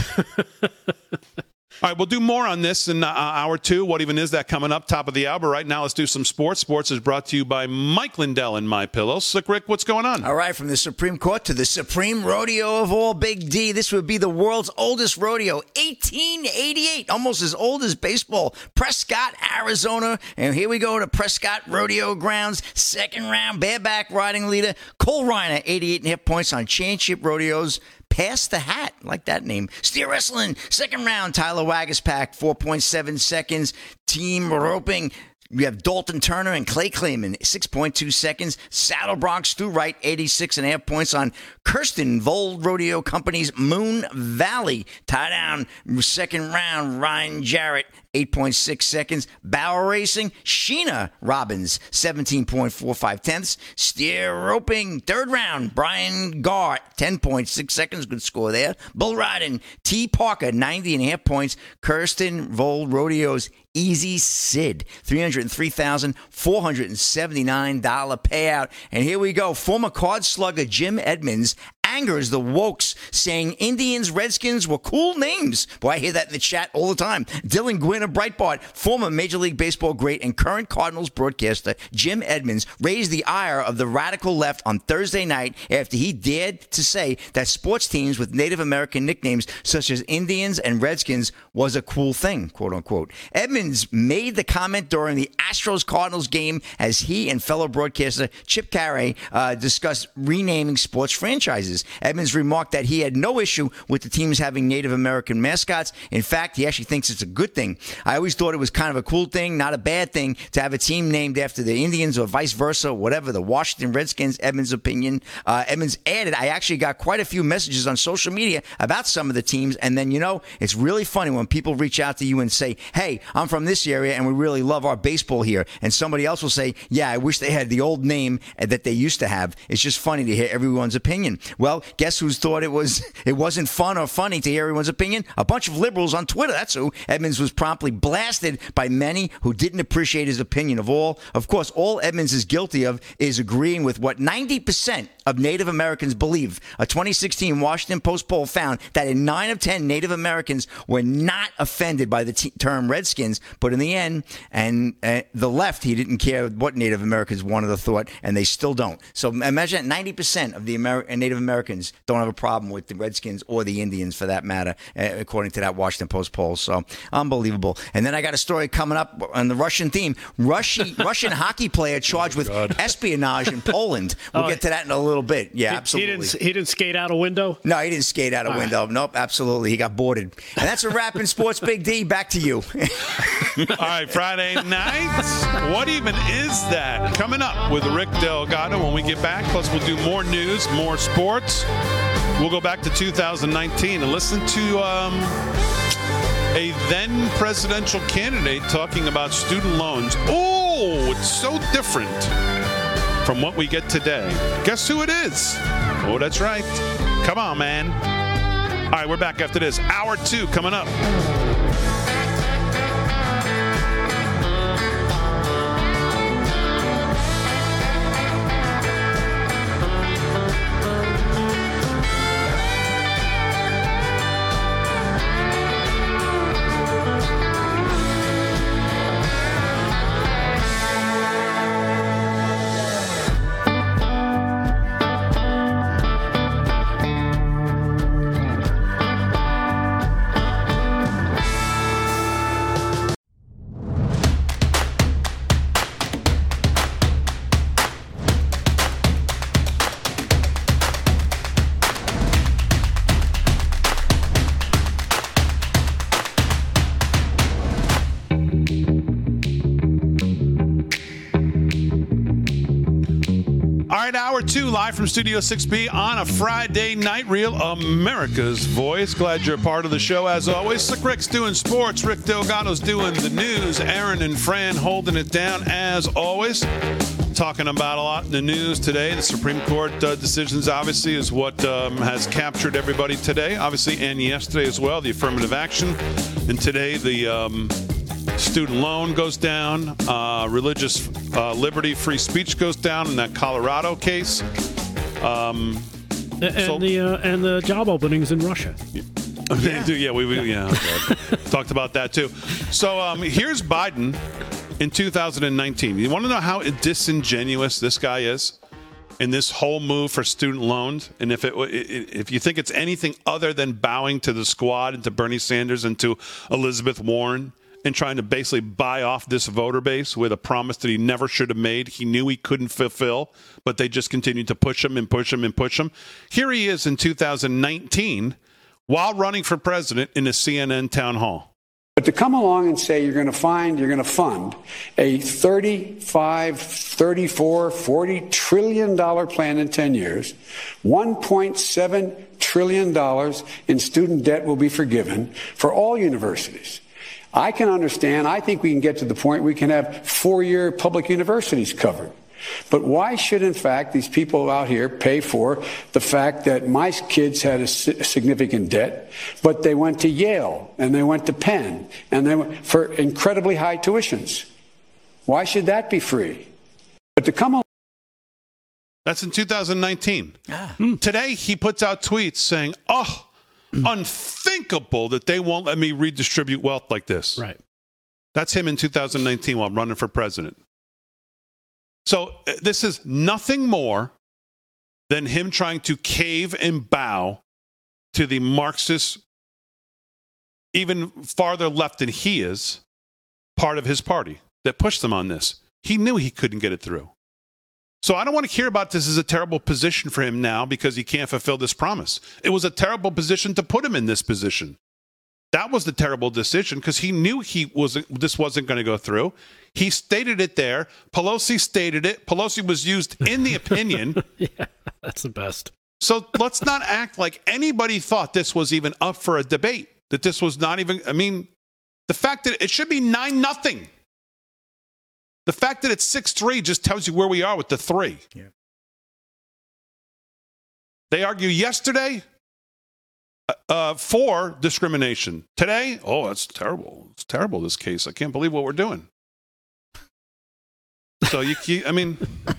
All right, we'll do more on this in uh, hour two. What even is that coming up? Top of the hour. But Right now, let's do some sports. Sports is brought to you by Mike Lindell and My Pillow. Slick Rick, what's going on?
All right, from the Supreme Court to the Supreme Rodeo of all, Big D. This would be the world's oldest rodeo, 1888, almost as old as baseball. Prescott, Arizona, and here we go to Prescott Rodeo Grounds. Second round, bareback riding leader Cole Reiner, 88 and a half points on championship rodeos. Pass the hat, like that name. Steer Wrestling, second round, Tyler Waguespack, 4.7 seconds. Team roping, we have Dalton Turner and Clay Clayman, 6.2 seconds. Saddle Broncs, Stu Wright, 86 and a half points on Kirsten Vold Rodeo Company's Moon Valley. Tie down, second round, Ryan Jarrett, 8.6 seconds. Barrel racing, Sheena Robbins, 17.45 tenths. Steer roping, third round, Brian Gart, 10.6 seconds. Good score there. Bull riding, T. Parker, 90 and a half points. Kirsten Vold Rodeos, Easy Sid, $303,479 payout. And here we go. Former card slugger Jim Edmonds angers the wokes, saying Indians, Redskins were cool names. Boy, I hear that in the chat all the time. Dylan Gwynn of Breitbart, former Major League Baseball great and current Cardinals broadcaster Jim Edmonds, raised the ire of the radical left on Thursday night after he dared to say that sports teams with Native American nicknames such as Indians and Redskins was a cool thing, quote unquote. Edmonds made the comment during the Astros Cardinals game as he and fellow broadcaster Chip Caray uh, discussed renaming sports franchises. Edmonds remarked that he had no issue with the teams having Native American mascots. In fact, he actually thinks it's a good thing. I always thought it was kind of a cool thing, not a bad thing, to have a team named after the Indians or vice versa, whatever, the Washington Redskins, Edmonds' opinion. Uh, Edmonds added, I actually got quite a few messages on social media about some of the teams. And then, you know, it's really funny when people reach out to you and say, hey, I'm from this area and we really love our baseball here. And somebody else will say, yeah, I wish they had the old name that they used to have. It's just funny to hear everyone's opinion. Well, guess who's thought it was it wasn't fun or funny to hear everyone's opinion? A bunch of liberals on Twitter. That's who. Edmonds was promptly blasted by many who didn't appreciate his opinion of all. Of course, all Edmonds is guilty of is agreeing with what 90% of Native Americans believe. A 2016 Washington Post poll found that in 9 of 10 Native Americans were not offended by the t- term Redskins, but in the end, and uh, the left, he didn't care what Native Americans wanted or thought, and they still don't. So imagine that 90% of the Amer- Native Americans don't have a problem with the Redskins or the Indians for that matter, uh, according to that Washington Post poll. So unbelievable. And then I got a story coming up on the Russian theme. Russian, Russian hockey player charged with espionage in Poland. We'll
Oh,
get to that in a little bit. Yeah,
He-
absolutely.
He didn't. He didn't skate out a window.
No, he didn't skate out a window. Nope, absolutely. He got boarded. And that's a wrap in sports. Big D, back to you.
All right, Friday night. What even is that? Coming up with Rick Delgado when we get back. Plus, we'll do more news, more sports. We'll go back to 2019 and listen to um, a then presidential candidate talking about student loans. Oh, it's so different from what we get today. Guess who it is? Oh, that's right. Come on, man. All right, we're back after this. Hour two coming up. Live from Studio 6B on a Friday night. Real America's Voice. Glad you're a part of the show as always. Slick Rick's doing sports. Rick Delgado's doing the news. Aaron and Fran holding it down as always. Talking about a lot in the news today. The Supreme Court uh, decisions, obviously, is what um, has captured everybody today, obviously, and yesterday as well. The affirmative action. And today, the. Um, student loan goes down, uh, religious uh, liberty, free speech goes down in that Colorado case. Um,
And
So-
the uh, and the job openings in Russia.
Do, yeah, we, we yeah, okay. talked about that too. So um, here's Biden in 2019. You want to know how disingenuous this guy is in this whole move for student loans, and if it if you think it's anything other than bowing to the squad and to Bernie Sanders and to Elizabeth Warren. And trying to basically buy off this voter base with a promise that he never should have made. He knew he couldn't fulfill, but they just continued to push him and push him and push him. Here he is in 2019 while running for president in a CNN town hall.
But to come along and say you're going to find, you're going to fund a 35, 34, 40 trillion dollar plan in 10 years, 1.7 trillion dollars in student debt will be forgiven for all universities. I can understand. I think we can get to the point we can have four year public universities covered. But why should, in fact, these people out here pay for the fact that my kids had a significant debt, but they went to Yale and they went to Penn and they went for incredibly high tuitions? Why should that be free? But to come on.
that's in 2019. Ah. Today, he puts out tweets saying, Oh, unthinkable that they won't let me redistribute wealth like this.
Right.
That's him in 2019 while I'm running for president. So uh, this is nothing more than him trying to cave and bow to the Marxist, even farther left than he is, part of his party that pushed them on this. He knew he couldn't get it through. So I don't want to hear about this as a terrible position for him now because he can't fulfill this promise. It was a terrible position to put him in this position. That was the terrible decision because he knew he wasn't this wasn't going to go through. He stated it there. Pelosi stated it. Pelosi was used in the opinion.
yeah, that's the best.
So let's not act like anybody thought this was even up for a debate. That this was not even. I mean, the fact that it should be nine nothing. The fact that it's 6 3 just tells you where we are with the three. Yeah. They argue yesterday uh, uh, for discrimination. Today, oh, that's terrible. It's terrible, this case. I can't believe what we're doing. So, you, you I mean, all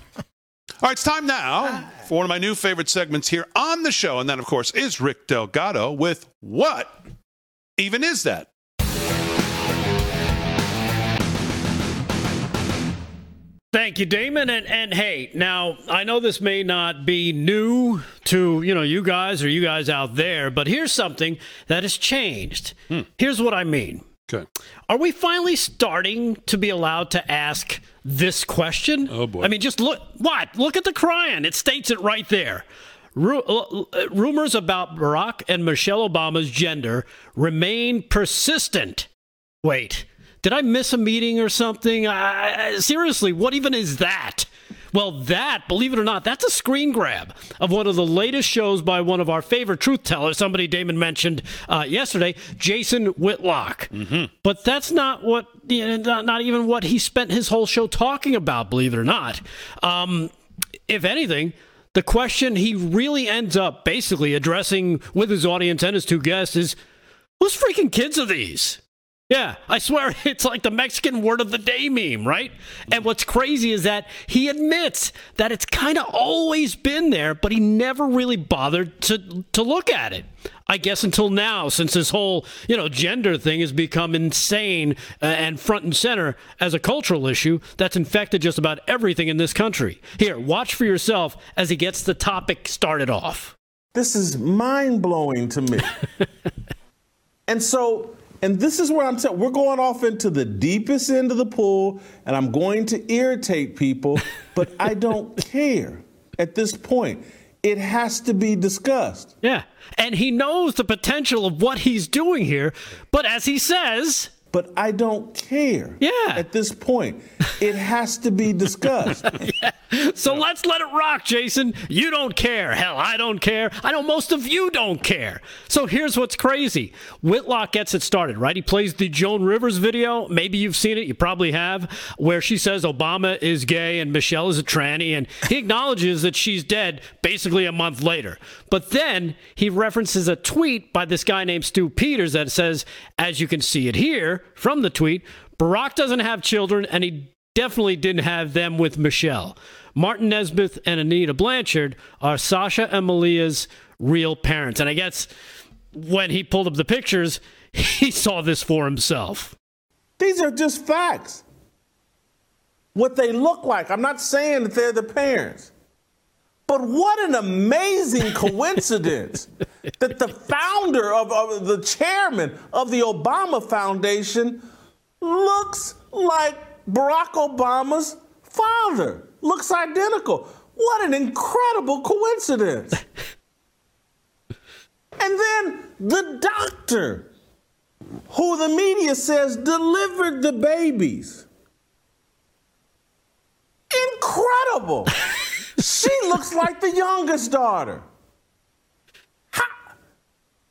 right, it's time now for one of my new favorite segments here on the show. And that, of course, is Rick Delgado with What Even Is That?
Thank you, Damon. And and hey, now I know this may not be new to you know you guys or you guys out there, but here's something that has changed. Hmm. Here's what I mean.
Okay.
Are we finally starting to be allowed to ask this question?
Oh boy.
I mean, just look what? Look at the chyron. It states it right there. Uh, uh, rumors about Barack and Michelle Obama's gender remain persistent. Wait. Did I miss a meeting or something? I, seriously, what even is that? Well, that, believe it or not, that's a screen grab of one of the latest shows by one of our favorite truth tellers, somebody Damon mentioned uh, yesterday, Jason Whitlock. Mm-hmm. But that's not what, you know, not, not, even what he spent his whole show talking about, believe it or not. Um, if anything, the question he really ends up basically addressing with his audience and his two guests is whose freaking kids are these? Yeah, I swear it's like the Mexican word of the day meme, right? And what's crazy is that he admits that it's kind of always been there, but he never really bothered to to look at it. I guess until now, since this whole you know gender thing has become insane uh, and front and center as a cultural issue that's infected just about everything in this country. Here, watch for yourself as he gets the topic started off.
This is mind blowing to me, and so and this is where I'm saying we're going off into the deepest end of the pool, and I'm going to irritate people, but I don't care at this point. It has to be discussed.
Yeah. And he knows the potential of what he's doing here, but as he says,
but I don't care.
Yeah.
At this point, it has to be discussed.
yeah. So yeah. let's let it rock, Jason. You don't care. Hell, I don't care. I know most of you don't care. So here's what's crazy Whitlock gets it started, right? He plays the Joan Rivers video. Maybe you've seen it. You probably have, where she says Obama is gay and Michelle is a tranny. And he acknowledges that she's dead basically a month later. But then he references a tweet by this guy named Stu Peters that says, as you can see it here from the tweet, Barack doesn't have children and he definitely didn't have them with Michelle. Martin Nesbitt and Anita Blanchard are Sasha and Malia's real parents. And I guess when he pulled up the pictures, he saw this for himself.
These are just facts. What they look like. I'm not saying that they're the parents. But what an amazing coincidence that the founder of, of, the chairman of the Obama Foundation looks like Barack Obama's father, looks identical. What an incredible coincidence. and then the doctor, who the media says delivered the babies. Incredible she looks like the youngest daughter.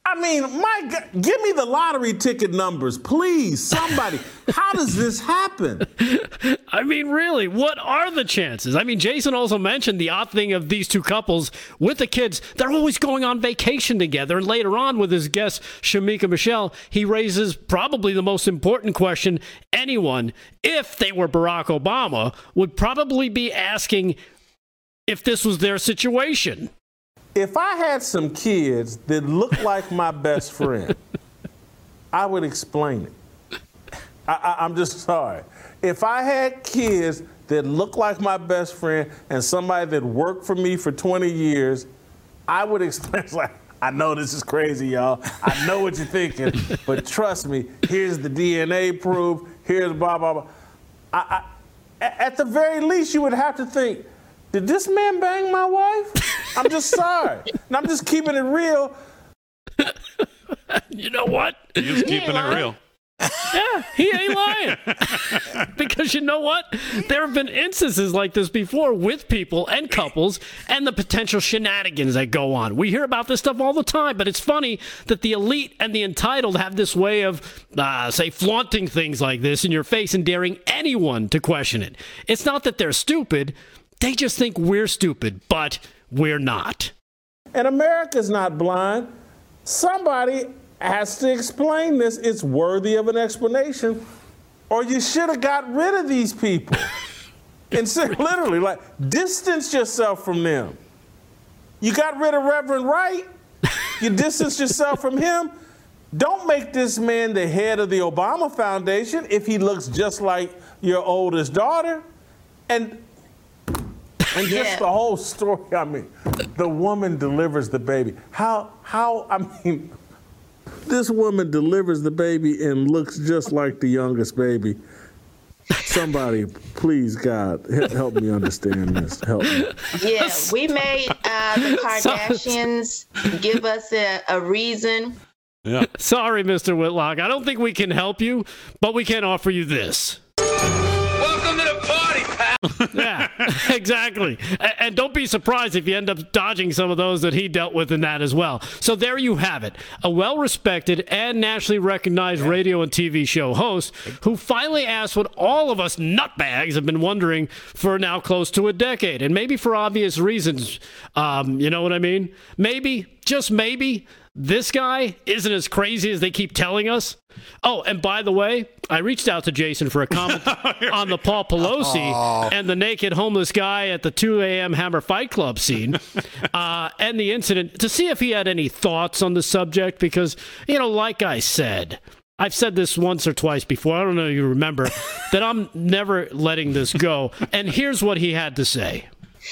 I mean, my God, give me the lottery ticket numbers, please. Somebody. How does this happen?
I mean, really, what are the chances? I mean, Jason also mentioned the odd thing of these two couples with the kids. They're always going on vacation together. And later on, with his guest, Shamika Michelle, he raises probably the most important question anyone, if they were Barack Obama, would probably be asking if this was their situation.
If I had some kids that looked like my best friend, I would explain it. I, am just sorry. If I had kids that looked like my best friend and somebody that worked for me for 20 years, I would explain. Like, I know this is crazy, y'all. I know what you're thinking, but trust me. Here's the DNA proof. Here's blah blah blah. I, I, at the very least, you would have to think did this man bang my wife? I'm just sorry. And I'm just keeping it real.
you know what?
He's keeping it real.
yeah, he ain't lying. because you know what? There have been instances like this before with people and couples and the potential shenanigans that go on. We hear about this stuff all the time, but it's funny that the elite and the entitled have this way of, uh, say, flaunting things like this in your face and daring anyone to question it. It's not that they're stupid, they just think we're stupid, but we're not.
And America's not blind. Somebody has to explain this. It's worthy of an explanation, or you should have got rid of these people. and so, literally, like, distance yourself from them. You got rid of Reverend Wright, you distance yourself from him. Don't make this man the head of the Obama Foundation if he looks just like your oldest daughter. And and just yeah. the whole story. I mean, the woman delivers the baby. How, how, I mean, this woman delivers the baby and looks just like the youngest baby. Somebody, please, God, help me understand this. Help me.
Yeah, we made uh, the Kardashians give us a, a reason.
Yeah. Sorry, Mr. Whitlock. I don't think we can help you, but we can offer you this. Exactly. And don't be surprised if you end up dodging some of those that he dealt with in that as well. So there you have it. A well respected and nationally recognized radio and TV show host who finally asked what all of us nutbags have been wondering for now close to a decade. And maybe for obvious reasons. Um, you know what I mean? Maybe, just maybe, this guy isn't as crazy as they keep telling us. Oh, and by the way, I reached out to Jason for a comment on the Paul Pelosi oh. and the naked homeless guy at the 2 a.m. Hammer Fight Club scene uh, and the incident to see if he had any thoughts on the subject. Because, you know, like I said, I've said this once or twice before. I don't know if you remember that I'm never letting this go. And here's what he had to say.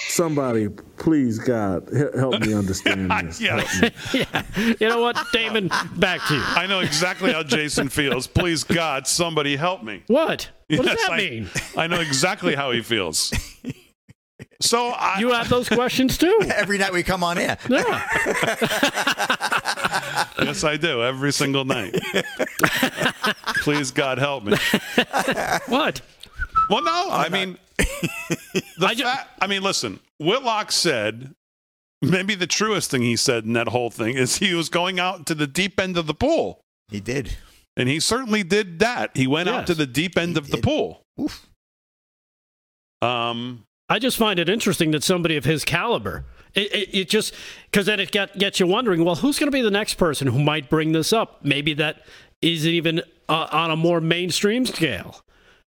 Somebody, please, God, help me understand this.
yeah. yeah. You know what, Damon? Back to you.
I know exactly how Jason feels. Please, God, somebody help me.
What? What yes,
does that
I, mean?
I know exactly how he feels. So I,
you have those questions too.
Every night we come on air.
Yeah.
yes, I do. Every single night. Please, God, help me.
What?
Well, no. I mean, I, fa- I mean, listen. Whitlock said maybe the truest thing he said in that whole thing is he was going out to the deep end of the pool.
He did,
and he certainly did that. He went yes. out to the deep end he of did. the pool. Oof.
Um, I just find it interesting that somebody of his caliber. It, it, it just because then it get, gets you wondering. Well, who's going to be the next person who might bring this up? Maybe that isn't even uh, on a more mainstream scale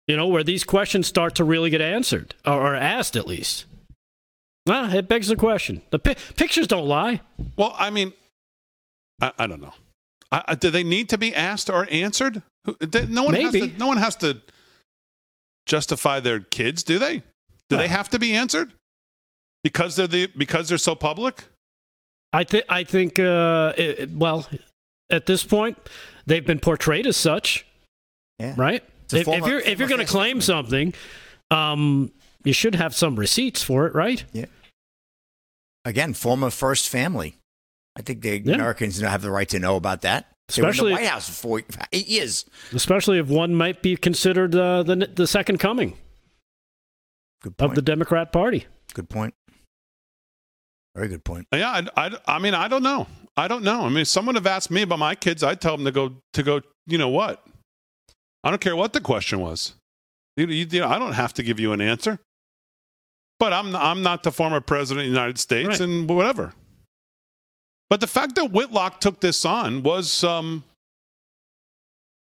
you know, where these questions start to really get answered or, or asked at least. Well, it begs the question. The pi- pictures don't lie.
Well, I mean, I, I don't know. I, do they need to be asked or answered? No one Maybe. has to. No one has to justify their kids, do they? Do they have to be answered because they're the because they're so public?
I think. I think. Uh, it, well, at this point, they've been portrayed as such. Yeah. Right. If, former, if, you're if you're going to claim something, um, you should have some receipts for it, right?
Yeah. Again, former first family. I think the yeah. Americans have the right to know about that. Especially in the White House for eight years.
Especially if one might be considered uh, the the second coming of the Democrat Party.
Good point. Very good point.
Yeah, I, I, I mean, I don't know. I don't know. I mean, if someone have asked me about my kids, I'd tell them to go to go. You know what? I don't care what the question was. You, you, you know, I don't have to give you an answer. But I'm I'm not the former president of the United States,
Right.
and whatever. But the fact that Whitlock took this on was, um,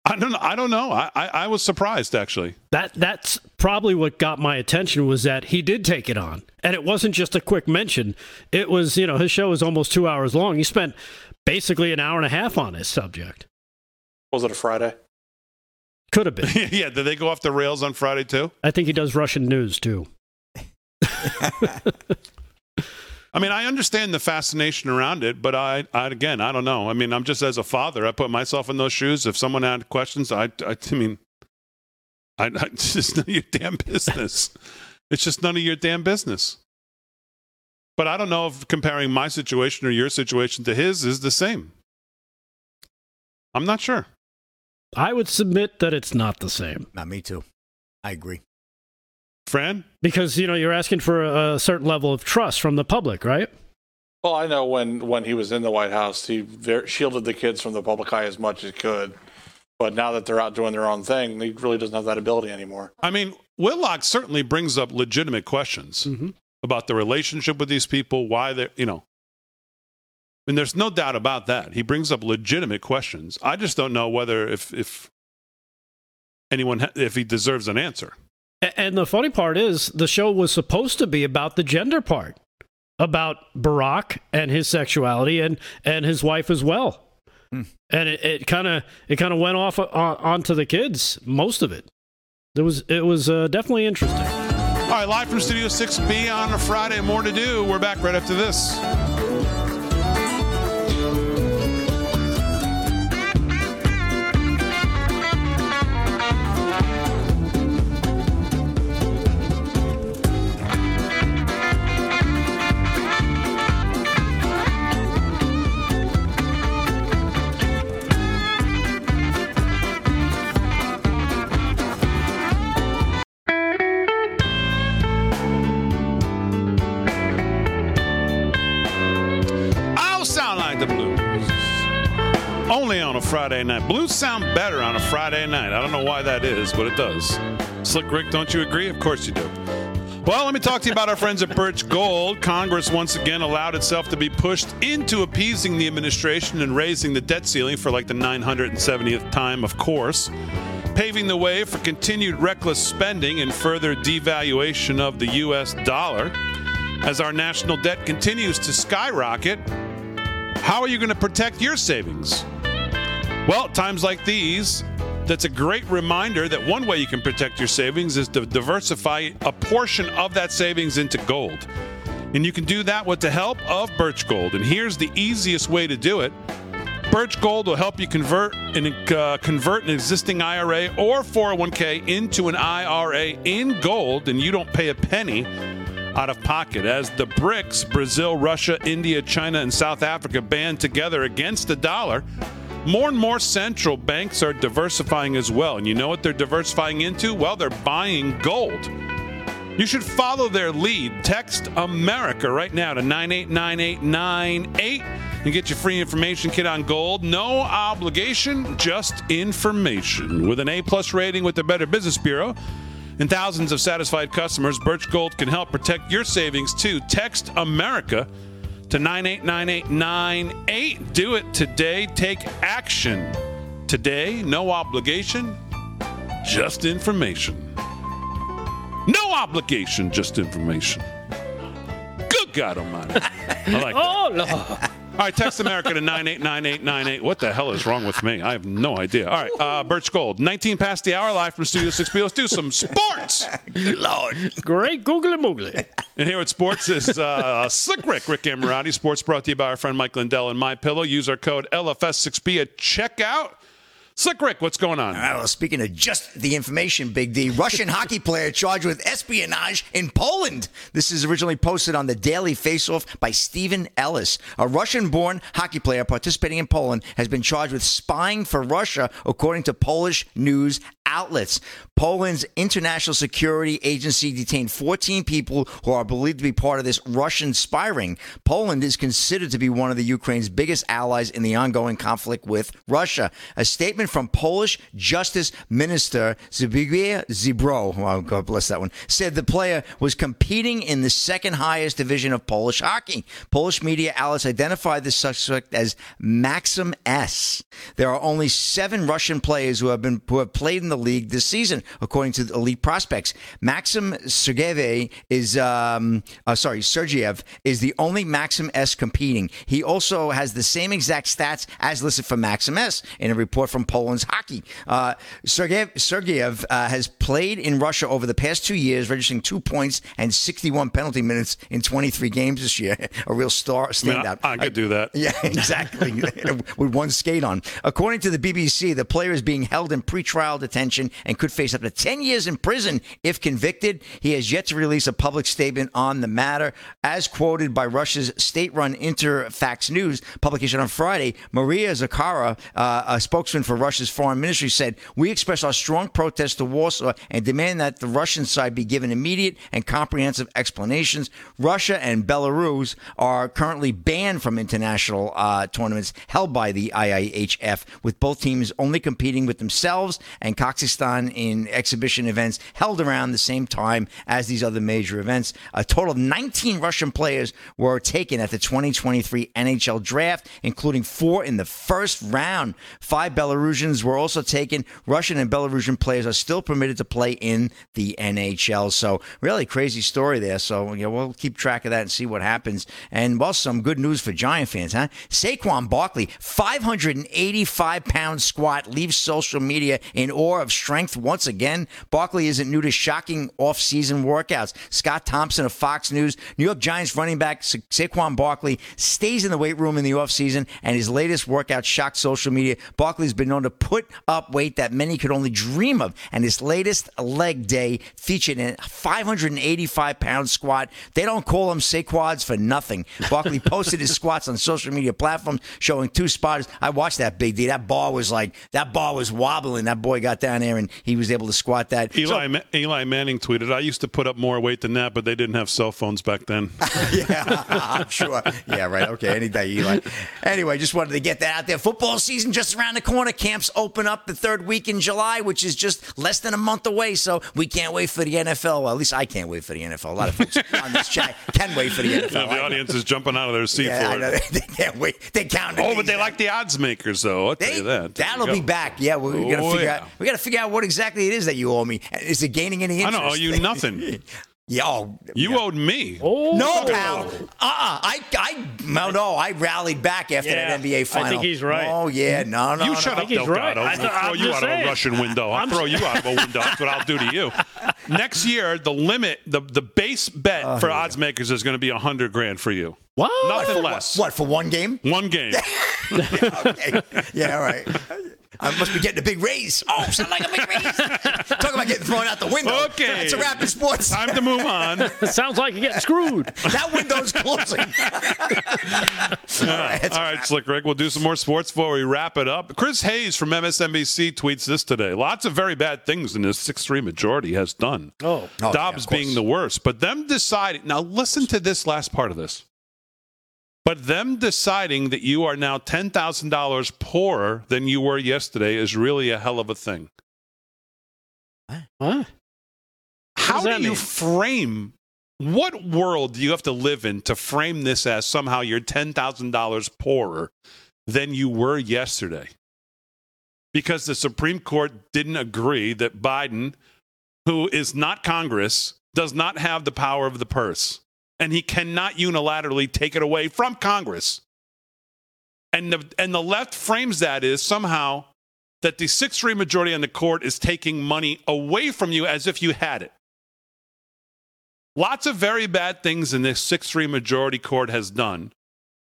I don't know. I don't know. I, I, I was surprised actually.
That that's probably what got my attention was that he did take it on, and it wasn't just a quick mention. It was you know his show was almost two hours long. He spent basically an hour and a half on his subject.
Was it a Friday?
Could have been.
yeah, did they go off the rails on Friday too?
I think he does Russian news too.
I mean, I understand the fascination around it, but I, I again, I don't know. I mean, I'm just as a father, I put myself in those shoes. If someone had questions, I, I, I mean, I, I, it's just none of your damn business. it's just none of your damn business. But I don't know if comparing my situation or your situation to his is the same. I'm not sure.
I would submit that it's not the same
Not me too. I agree.
Fran?
because you know you're asking for a, a certain level of trust from the public, right?
Well, I know when when he was in the White House, he ver- shielded the kids from the public eye as much as he could. But now that they're out doing their own thing, he really doesn't have that ability anymore.
I mean, Whitlock certainly brings up legitimate questions
Mhm.
about the relationship with these people, why they're, you know. And there's no doubt about that. He brings up legitimate questions. I just don't know whether if if anyone ha- if he deserves an answer.
And the funny part is, the show was supposed to be about the gender part, about Barack and his sexuality, and and his wife as well. And it kind of it kind of went off on, onto the kids, most of it. There was it was uh, definitely interesting.
All right, live from Studio 6B on a Friday. More to do. We're back right after this. Only on a Friday night. Blues sound better on a Friday night. I don't know why that is, but it does. Slick Rick, don't you agree? Of course you do. Well, let me talk to you about our friends at Birch Gold. Congress once again allowed itself to be pushed into appeasing the administration and raising the debt ceiling for like the 970th time, of course, paving the way for continued reckless spending and further devaluation of the U.S. dollar. As our national debt continues to skyrocket, how are you going to protect your savings? Well, times like these, that's a great reminder that one way you can protect your savings is to diversify a portion of that savings into gold. And you can do that with the help of Birch Gold. And here's the easiest way to do it. Birch Gold will help you convert an, uh, convert an existing IRA or 401k into an IRA in gold, and you don't pay a penny out of pocket. As the BRICS, Brazil, Russia, India, China, and South Africa band together against the dollar, more and more central banks are diversifying as well. And you know what they're diversifying into? Well, they're buying gold. You should follow their lead. Text America right now to 989898 and get your free information kit on gold. No obligation, just information. With an A plus rating with the Better Business Bureau and thousands of satisfied customers, Birch Gold can help protect your savings too. Text America to 989898. Do it today. Take action. Today, no obligation, just information. No obligation, just information. Good God Almighty. I like that.
Oh no!
All right, text America to 989898. What the hell is wrong with me? I have no idea. All right, uh, Birch Gold, 19 past the hour, live from Studio 6B. Let's do some sports.
Lord.
Great googly moogly.
And here at Sports is uh, Slick Rick, Rick Amorati. Sports brought to you by our friend Mike Lindell and My Pillow. Use our code LFS6B at checkout. Slick Rick, what's going on?
All right, well, speaking of just the information, Big D, Russian hockey player charged with espionage in Poland. This is originally posted on the Daily Faceoff by Stephen Ellis. A Russian born hockey player participating in Poland has been charged with spying for Russia, according to Polish news outlets. Poland's International Security Agency detained 14 people who are believed to be part of this Russian spy ring. Poland is considered to be one of the Ukraine's biggest allies in the ongoing conflict with Russia. A statement from Polish Justice Minister Zbigniew Ziobro, oh, God bless that one, said the player was competing in the second highest division of Polish hockey. Polish media outlets identified the suspect as Maxim S. There are only seven Russian players who have been who have played in the league this season, according to the elite prospects. Maxim Sergeyev is um, uh, sorry, Sergeyev is the only Maxim S competing. He also has the same exact stats as listed for Maxim S in a report from Poland's hockey. Uh, Sergeyev, Sergeyev uh, has played in Russia over the past two years, registering two points and 61 penalty minutes in 23 games this year. A real star
I, mean,
standout.
I, I could do that.
Yeah, exactly. With one skate on. According to the BBC, the player is being held in pretrial detention and could face up to 10 years in prison if convicted. He has yet to release a public statement on the matter. As quoted by Russia's state run Interfax News publication on Friday, Maria Zakharova, uh, a spokesman for Russia's foreign ministry, said, We express our strong protest to Warsaw and demand that the Russian side be given immediate and comprehensive explanations. Russia and Belarus are currently banned from international uh, tournaments held by the IIHF, with both teams only competing with themselves and Kazakhstan in exhibition events held around the same time as these other major events. A total of 19 Russian players were taken at the 2023 NHL draft, including four in the first round. Five Were also taken. Russian and Belarusian players are still permitted to play in the NHL. So, really crazy story there. So, you know, we'll keep track of that and see what happens. And, well, some good news for Giant fans, huh? Saquon Barkley, 585 pound squat, leaves social media in awe of strength once again. Barkley isn't new to shocking off-season workouts. Scott Thompson of Fox News, New York Giants running back Sa- Saquon Barkley stays in the weight room in the offseason, and his latest workout shocked social media. Barkley's been known to put up weight that many could only dream of, and his latest leg day featured a 585 pound squat. They don't call them Saquads for nothing. Barkley posted his squats on social media platforms, showing two spotters. I watched that big D. That bar was like that bar was wobbling. That boy got down there and he was able to squat that.
Eli, Ma- Eli Manning tweeted, I used to put up more weight than that, but they didn't have cell phones back then.
yeah, I'm sure. Yeah, right. Okay, any day, Eli. Anyway, just wanted to get that out there. Football season just around the corner. Camps open up the third week in July, which is just less than a month away. So we can't wait for the NFL. Well, at least I can't wait for the NFL. A lot of folks on this chat can wait for the NFL.
the audience is jumping out of their seat
Yeah, I
for
know.
it.
They can't wait. They count.
Oh, but they like the odds makers, though. I'll tell
They,
you that.
That'll be back. Yeah, we're gonna
Oh,
figure
yeah.
out. We got to figure out what exactly it is that you owe me. Is it gaining any interest?
I don't owe you nothing.
yeah. Oh,
You
yeah.
owed me.
Oh,
No, pal. Uh, uh I, I, no, no. I rallied back after
Yeah,
that NBA final.
I
final.
think he's right.
Oh yeah, no, no.
You
no.
shut up,
think he's right.
Delgado.
I
I'll
th-
throw
I'm
you
just
out of a. Russian window. I'll
I'm
throw you out of a window. That's what I'll do to you. Next year, the limit, the the base bet
Oh,
for odds makers is going to be a hundred grand for you.
What?
Nothing less.
What for one game?
One game.
okay. Yeah, all right. I must be getting a big raise. Oh, sound like a big raise. Talk about getting thrown out the window.
Okay.
It's a rapid sports.
Time to move on.
Sounds like you're getting screwed.
that window's closing. all right.
All right, Slick Rick, we'll do some more sports before we wrap it up. Chris Hayes from MSNBC tweets this today. Lots of very bad things in this 6 3 majority has done.
Oh.
Oh,
Dobbs
yeah,
being the worst. But them deciding, now listen to this last part of this. But them deciding that you are now $10,000 poorer than you were yesterday is really a hell of a thing.
Huh?
How do
that
you
mean?
frame what world do you have to live in to frame this as somehow you're $10,000 poorer than you were yesterday? Because the Supreme Court didn't agree that Biden, who is not Congress, does not have the power of the purse. And he cannot unilaterally take it away from Congress. And the, and the left frames that is somehow that the 6 3 majority on the court is taking money away from you as if you had it. Lots of very bad things in this 6 3 majority court has done.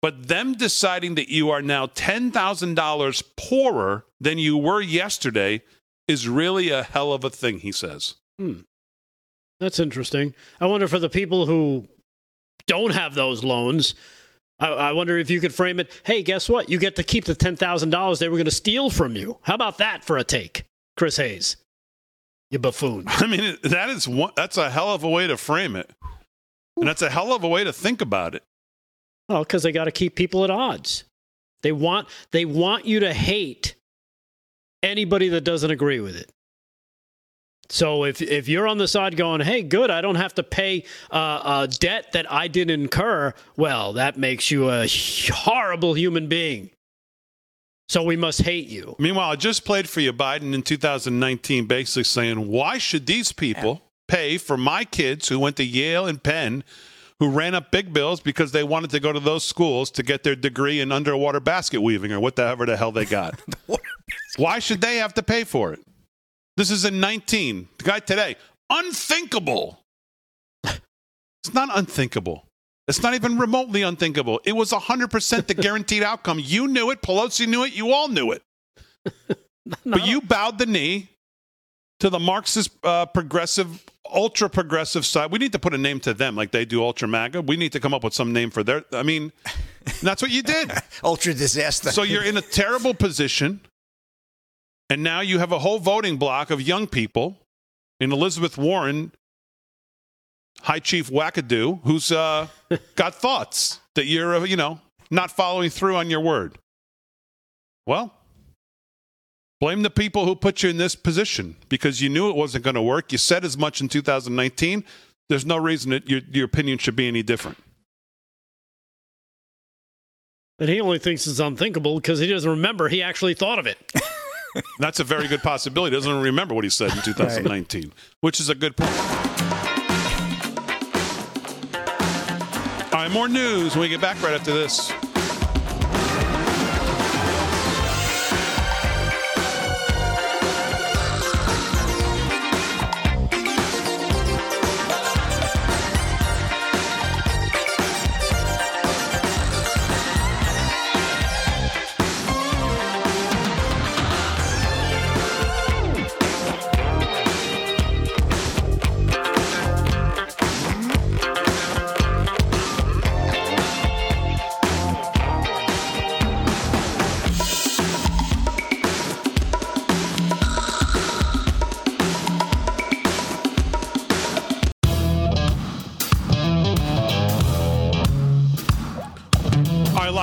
But them deciding that you are now $10,000 poorer than you were yesterday is really a hell of a thing, he says. Hmm.
That's interesting. I wonder for the people who don't have those loans, I, I wonder if you could frame it. Hey, guess what? You get to keep the ten thousand dollars they were going to steal from you. How about that for a take, Chris Hayes? You buffoon.
I mean, that is one, that's a hell of a way to frame it. And that's a hell of a way to think about it.
Well, because they got to keep people at odds. They want they want you to hate anybody that doesn't agree with it. So if if you're on the side going, "Hey, good, I don't have to pay uh, a debt that I didn't incur," well, that makes you a horrible human being. So we must hate you.
Meanwhile, I just played for you Biden in 2019, basically saying, why should these people pay for my kids who went to Yale and Penn, who ran up big bills because they wanted to go to those schools to get their degree in underwater basket weaving or whatever the hell they got? why should they have to pay for it? This is in 19. The guy today, unthinkable. It's not unthinkable. It's not even remotely unthinkable. It was 100% the guaranteed outcome. You knew it. Pelosi knew it. You all knew it. But you bowed the knee to the Marxist, uh, progressive, ultra progressive side. We need to put a name to them like they do Ultra MAGA. We need to come up with some name for their. I mean, that's what you did.
Ultra disaster.
So you're in a terrible position. And now you have a whole voting block of young people in Elizabeth Warren, High Chief Wackadoo, who's uh, got thoughts that you're, uh, you know, not following through on your word. Well, blame the people who put you in this position because you knew it wasn't going to work. You said as much in 2019. There's no reason that your, your opinion should be any different.
And he only thinks it's unthinkable because he doesn't remember he actually thought of it.
That's a very good possibility. He doesn't remember what he said in 2019, which is a good point. All right, more news when we get back right after this.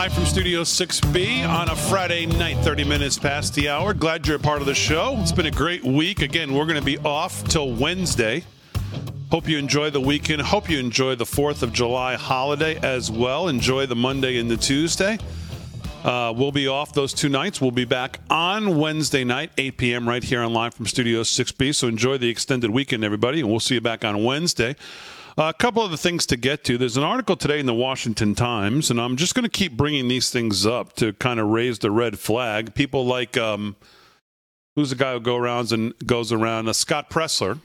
Live from Studio 6B on a Friday night, 30 minutes past the hour. Glad you're a part of the show. It's been a great week. Again, we're going to be off till Wednesday. Hope you enjoy the weekend. Hope you enjoy the 4th of July holiday as well. Enjoy the Monday and the Tuesday. Uh, we'll be off those two nights. We'll be back on Wednesday night, 8 p.m., right here on live from Studio 6B. So enjoy the extended weekend, everybody, and we'll see you back on Wednesday. A couple of the things to get to. There's an article today in the Washington Times, and I'm just going to keep bringing these things up to kind of raise the red flag. People like um, who's the guy who go around and goes around? Uh, Scott Presler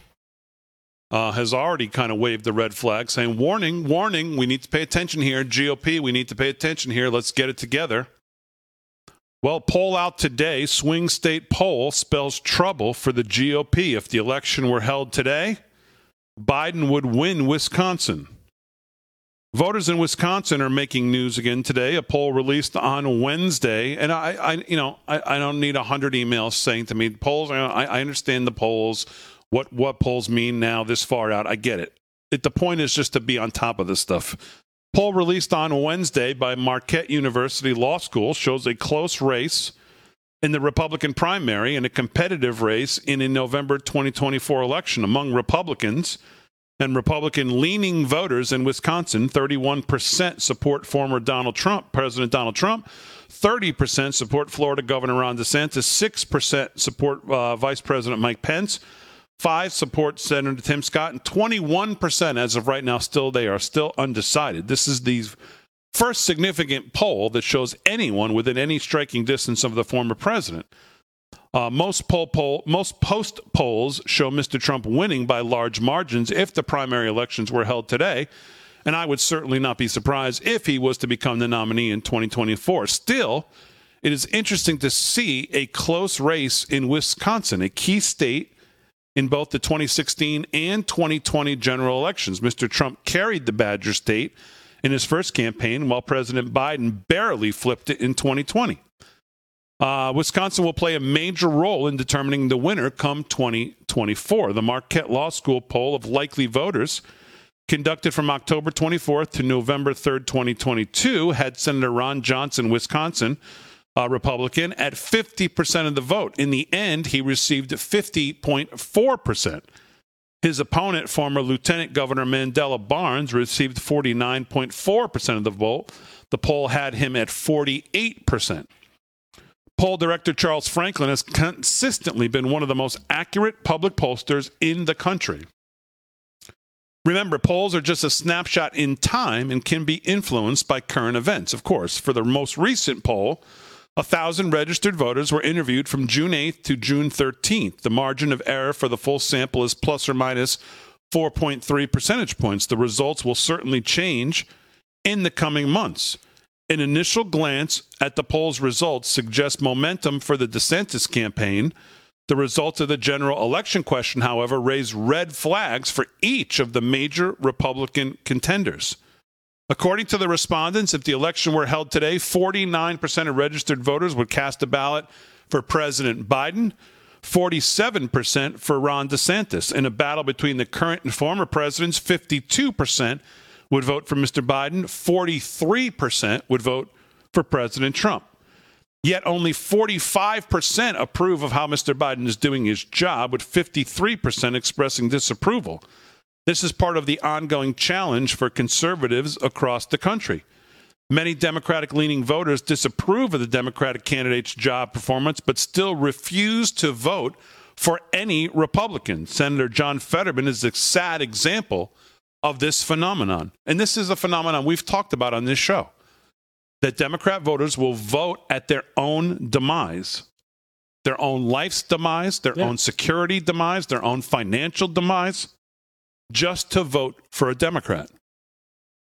uh, has already kind of waved the red flag, saying, "Warning, warning! We need to pay attention here. GOP, we need to pay attention here. Let's get it together." Well, poll out today. Swing state poll spells trouble for the GOP. If the election were held today, Biden would win Wisconsin. Voters in Wisconsin are making news again today. A poll released on Wednesday, and I, I you know, I, I don't need hundred emails saying to me polls. I, I understand the polls, what what polls mean now this far out. I get it. it. The point is just to be on top of this stuff. Poll released on Wednesday by Marquette University Law School shows a close race in the Republican primary in a competitive race in a November 2024 election among Republicans and Republican leaning voters in Wisconsin. 31% support former Donald Trump, President Donald Trump. 30% support Florida Governor Ron DeSantis. 6% support uh, Vice President Mike Pence. 5 support Senator Tim Scott. And 21% as of right now, still they are still undecided. This is the first significant poll that shows anyone within any striking distance of the former president. Uh, most poll, poll most post polls show Mr. Trump winning by large margins if the primary elections were held today, and I would certainly not be surprised if he was to become the nominee in 2024. Still, it is interesting to see a close race in Wisconsin, a key state in both the 2016 and 2020 general elections. Mr. Trump carried the Badger State in his first campaign, while President Biden barely flipped it in 2020. Uh, Wisconsin will play a major role in determining the winner come 2024. The Marquette Law School poll of likely voters, conducted from October 24th to November 3rd, 2022, had Senator Ron Johnson, Wisconsin, Republican, at 50% of the vote. In the end, he received 50.4%. His opponent, former Lieutenant Governor Mandela Barnes, received 49.4% of the vote. The poll had him at 48%. Poll director Charles Franklin has consistently been one of the most accurate public pollsters in the country. Remember, polls are just a snapshot in time and can be influenced by current events. Of course, for the most recent poll, a thousand registered voters were interviewed from June 8th to June 13th. The margin of error for the full sample is plus or minus 4.3 percentage points. The results will certainly change in the coming months. An initial glance at the poll's results suggests momentum for the DeSantis campaign. The results of the general election question, however, raise red flags for each of the major Republican contenders. According to the respondents, if the election were held today, 49% of registered voters would cast a ballot for President Biden, 47% for Ron DeSantis. In a battle between the current and former presidents, 52% would vote for Mr. Biden, 43% would vote for President Trump. Yet only 45% approve of how Mr. Biden is doing his job, with 53% expressing disapproval. This is part of the ongoing challenge for conservatives across the country. Many Democratic leaning voters disapprove of the Democratic candidate's job performance, but still refuse to vote for any Republican. Senator John Fetterman is a sad example of this phenomenon. And this is a phenomenon we've talked about on this show that Democrat voters will vote at their own demise, their own life's demise, their
Yeah.
own security demise, their own financial demise, just to vote for a Democrat.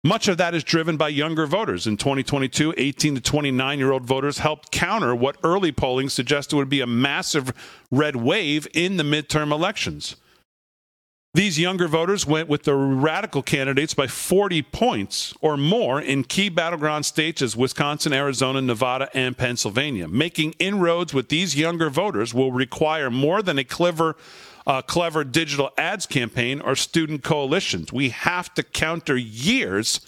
Much of that is driven by younger voters. In 2022, 18 to 29 year old voters helped counter what early polling suggested would be a massive red wave in the midterm elections. These younger voters went with the radical candidates by 40 points or more in key battleground states as Wisconsin, Arizona, Nevada, and Pennsylvania. Making inroads with these younger voters will require more than a clever, uh, clever digital ads campaign or student coalitions. We have to counter years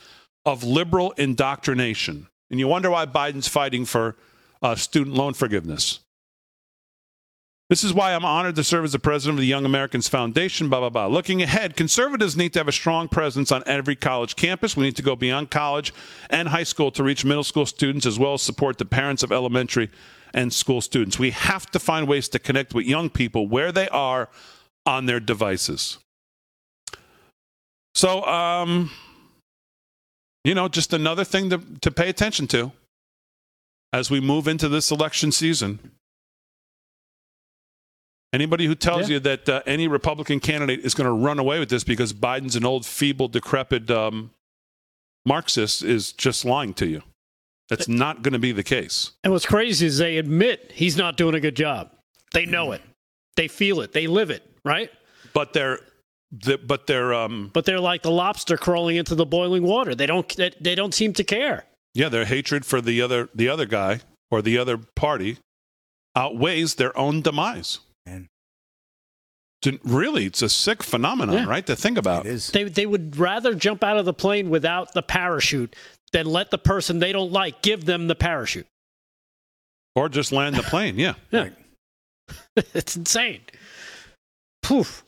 of liberal indoctrination. And you wonder why Biden's fighting for uh, student loan forgiveness. This is why I'm honored to serve as the president of the Young Americans Foundation, blah, blah, blah. Looking ahead, conservatives need to have a strong presence on every college campus. We need to go beyond college and high school to reach middle school students as well as support the parents of elementary and school students. We have to find ways to connect with young people where they are on their devices. So, um, you know, just another thing to, to pay attention to as we move into this election season. Anybody who tells
Yeah.
you that uh, any Republican candidate is going to run away with this because Biden's an old, feeble, decrepit um, Marxist is just lying to you. That's not going to be the case.
And what's crazy is they admit he's not doing a good job. They know it. They feel it. They live it, right?
But they're, the, but they're, um,
But they're like the lobster crawling into the boiling water. They don't they, they don't seem to care.
yeah, their hatred for the other, the other guy or the other party outweighs their own demise.
Man.
Really, it's a sick phenomenon,
Yeah.
right? To think about.
It is.
They they would rather jump out of the plane without the parachute than let the person they don't like give them the parachute.
Or just land the plane. Yeah.
Yeah. it's insane. Poof.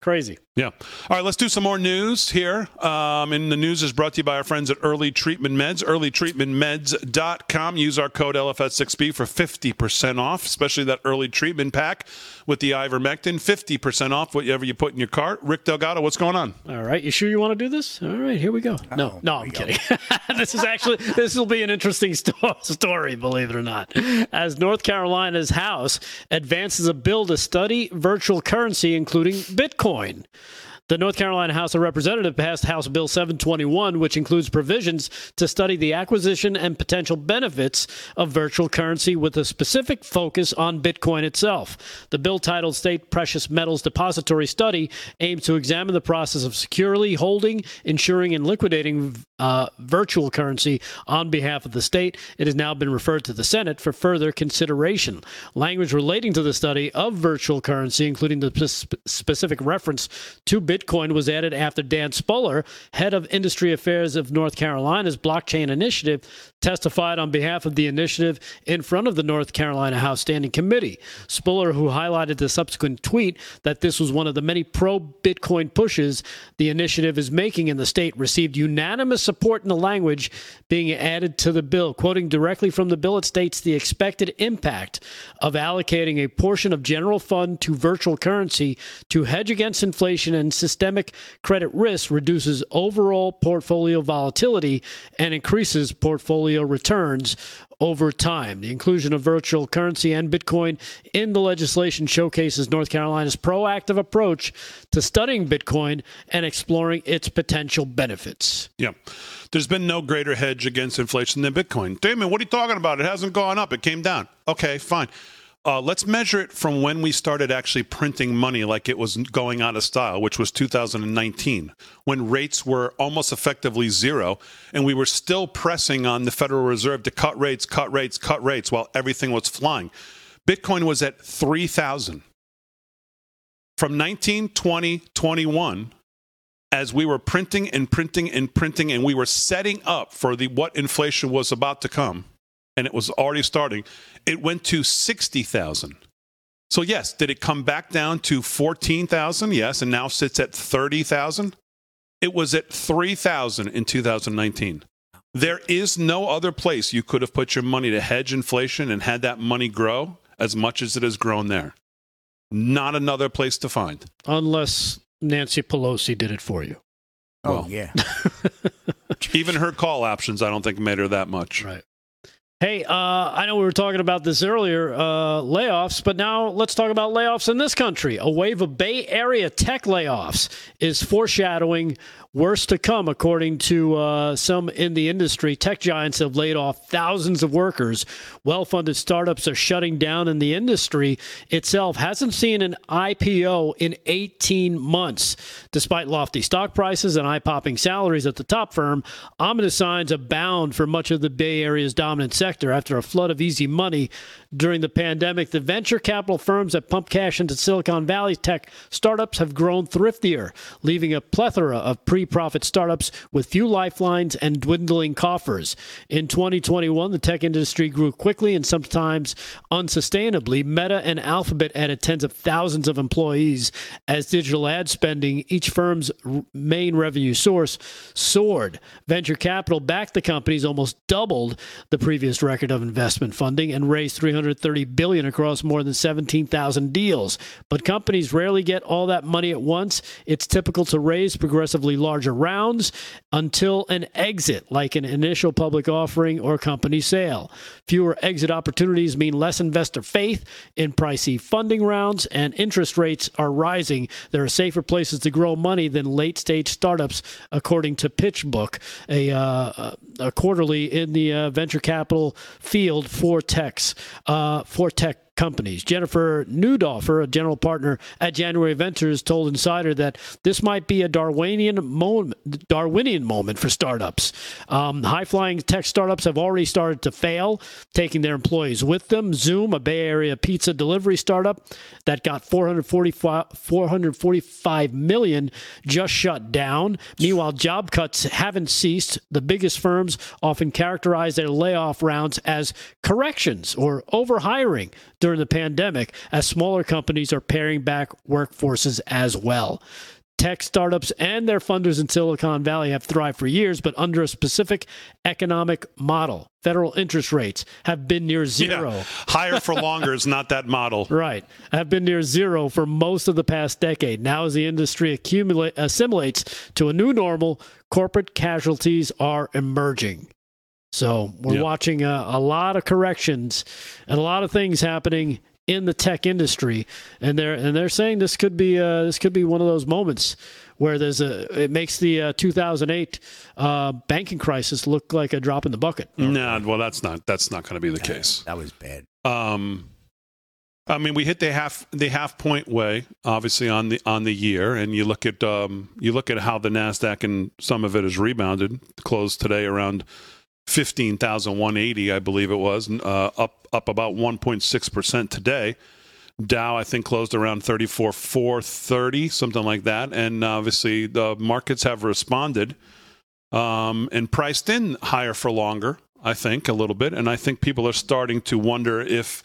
Crazy.
Yeah. All right, let's do some more news here. Um, and the news is brought to you by our friends at Early Treatment Meds, earlytreatmentmeds.com. Use our code LFS6B for 50% off, especially that early treatment pack with the ivermectin. 50% off whatever you put in your cart. Rick Delgado, what's going on?
All right, you sure you want to do this? All right, here we go. No, no, I'm kidding. this is actually this will be an interesting sto- story, believe it or not. As North Carolina's House advances a bill to study virtual currency, including Bitcoin. The North Carolina House of Representatives passed House Bill 721, which includes provisions to study the acquisition and potential benefits of virtual currency with a specific focus on Bitcoin itself. The bill titled State Precious Metals Depository Study aims to examine the process of securely holding, insuring, and liquidating uh, virtual currency on behalf of the state. It has now been referred to the Senate for further consideration. Language relating to the study of virtual currency, including the sp- specific reference to Bitcoin, was added after Dan Spuller, head of industry affairs of North Carolina's blockchain initiative, testified on behalf of the initiative in front of the North Carolina House Standing Committee. Spuller, who highlighted the subsequent tweet that this was one of the many pro Bitcoin pushes the initiative is making in the state, received unanimous support in the language being added to the bill. Quoting directly from the bill, it states the expected impact of allocating a portion of general fund to virtual currency to hedge against inflation and systemic credit risk reduces overall portfolio volatility and increases portfolio returns over time. The inclusion of virtual currency and Bitcoin in the legislation showcases North Carolina's proactive approach to studying Bitcoin and exploring its potential benefits.
Yeah. There's been no greater hedge against inflation than Bitcoin. Damon, what are you talking about? It hasn't gone up, it came down. Okay, fine. Uh, let's measure it from when we started actually printing money like it was going out of style, which was 2019, when rates were almost effectively zero, and we were still pressing on the Federal Reserve to cut rates, cut rates, cut rates while everything was flying. Bitcoin was at 3,000. From 19, 20, 21, as we were printing and printing and printing, and we were setting up for the what inflation was about to come, and it was already starting, it went to 60,000. So, yes, did it come back down to 14,000? Yes, and now sits at 30,000. It was at 3,000 in 2019. There is no other place you could have put your money to hedge inflation and had that money grow as much as it has grown there. Not another place to find.
Unless Nancy Pelosi did it for you.
Oh,
Well.
yeah.
Even her call options, I don't think made her that much.
Right. Hey, uh, I know we were talking about this earlier, uh, layoffs, but now let's talk about layoffs in this country. A wave of Bay Area tech layoffs is foreshadowing worse to come, according to uh, some in the industry. Tech giants have laid off thousands of workers. Well funded startups are shutting down, and the industry itself hasn't seen an IPO in 18 months. Despite lofty stock prices and eye popping salaries at the top firm, ominous signs abound for much of the Bay Area's dominant sector after a flood of easy money during the pandemic. The venture capital firms that pump cash into Silicon Valley tech startups have grown thriftier, leaving a plethora of pre profit startups with few lifelines and dwindling coffers. In 2021, the tech industry grew quickly and sometimes unsustainably. Meta and Alphabet added tens of thousands of employees as digital ad spending, each firm's main revenue source, soared. Venture capital backed the companies almost doubled the previous record of investment funding and raised 330 billion across more than 17,000 deals. But companies rarely get all that money at once. It's typical to raise progressively larger rounds until an exit, like an initial public offering or company sale. Fewer exit opportunities mean less investor faith in pricey funding rounds, and interest rates are rising. There are safer places to grow money than late stage startups, according to PitchBook, a, uh, quarterly in the uh, venture capital field for techs, uh, for tech companies. Jennifer Neundorfer, a general partner at January Ventures, told Insider that this might be a Darwinian moment, Darwinian moment for startups. Um, high flying tech startups have already started to fail, taking their employees with them. Zume, a Bay Area pizza delivery startup that got 445, 445 million, just shut down. Meanwhile, job cuts haven't ceased. The biggest firms often characterize their layoff rounds as corrections or overhiring during the pandemic, as smaller companies are paring back workforces as well. Tech startups and their funders in Silicon Valley have thrived for years, but under a specific economic model. Federal interest rates have been near zero.
Yeah. Higher for longer is not that model.
Right. Have been near zero for most of the past decade. Now, as the industry accumulate, assimilates to a new normal, corporate casualties are emerging. So we're
Yeah.
watching a, a lot of corrections and a lot of things happening in the tech industry, and they're and they're saying this could be uh, this could be one of those moments where there's a it makes the uh, 2008 uh, banking crisis look like a drop in the bucket.
No, well, that's not that's not going to be the case.
That was bad.
Um, I mean, we hit the half the half point way, obviously on the on the year, and you look at um, you look at how the Nasdaq and some of it has rebounded. Closed today around fifteen thousand one eighty, I believe it was, uh, up up about one point six percent today. Dow, I think, closed around thirty four four thirty, something like that, and obviously the markets have responded um, and priced in higher for longer. I think a little bit, and I think people are starting to wonder if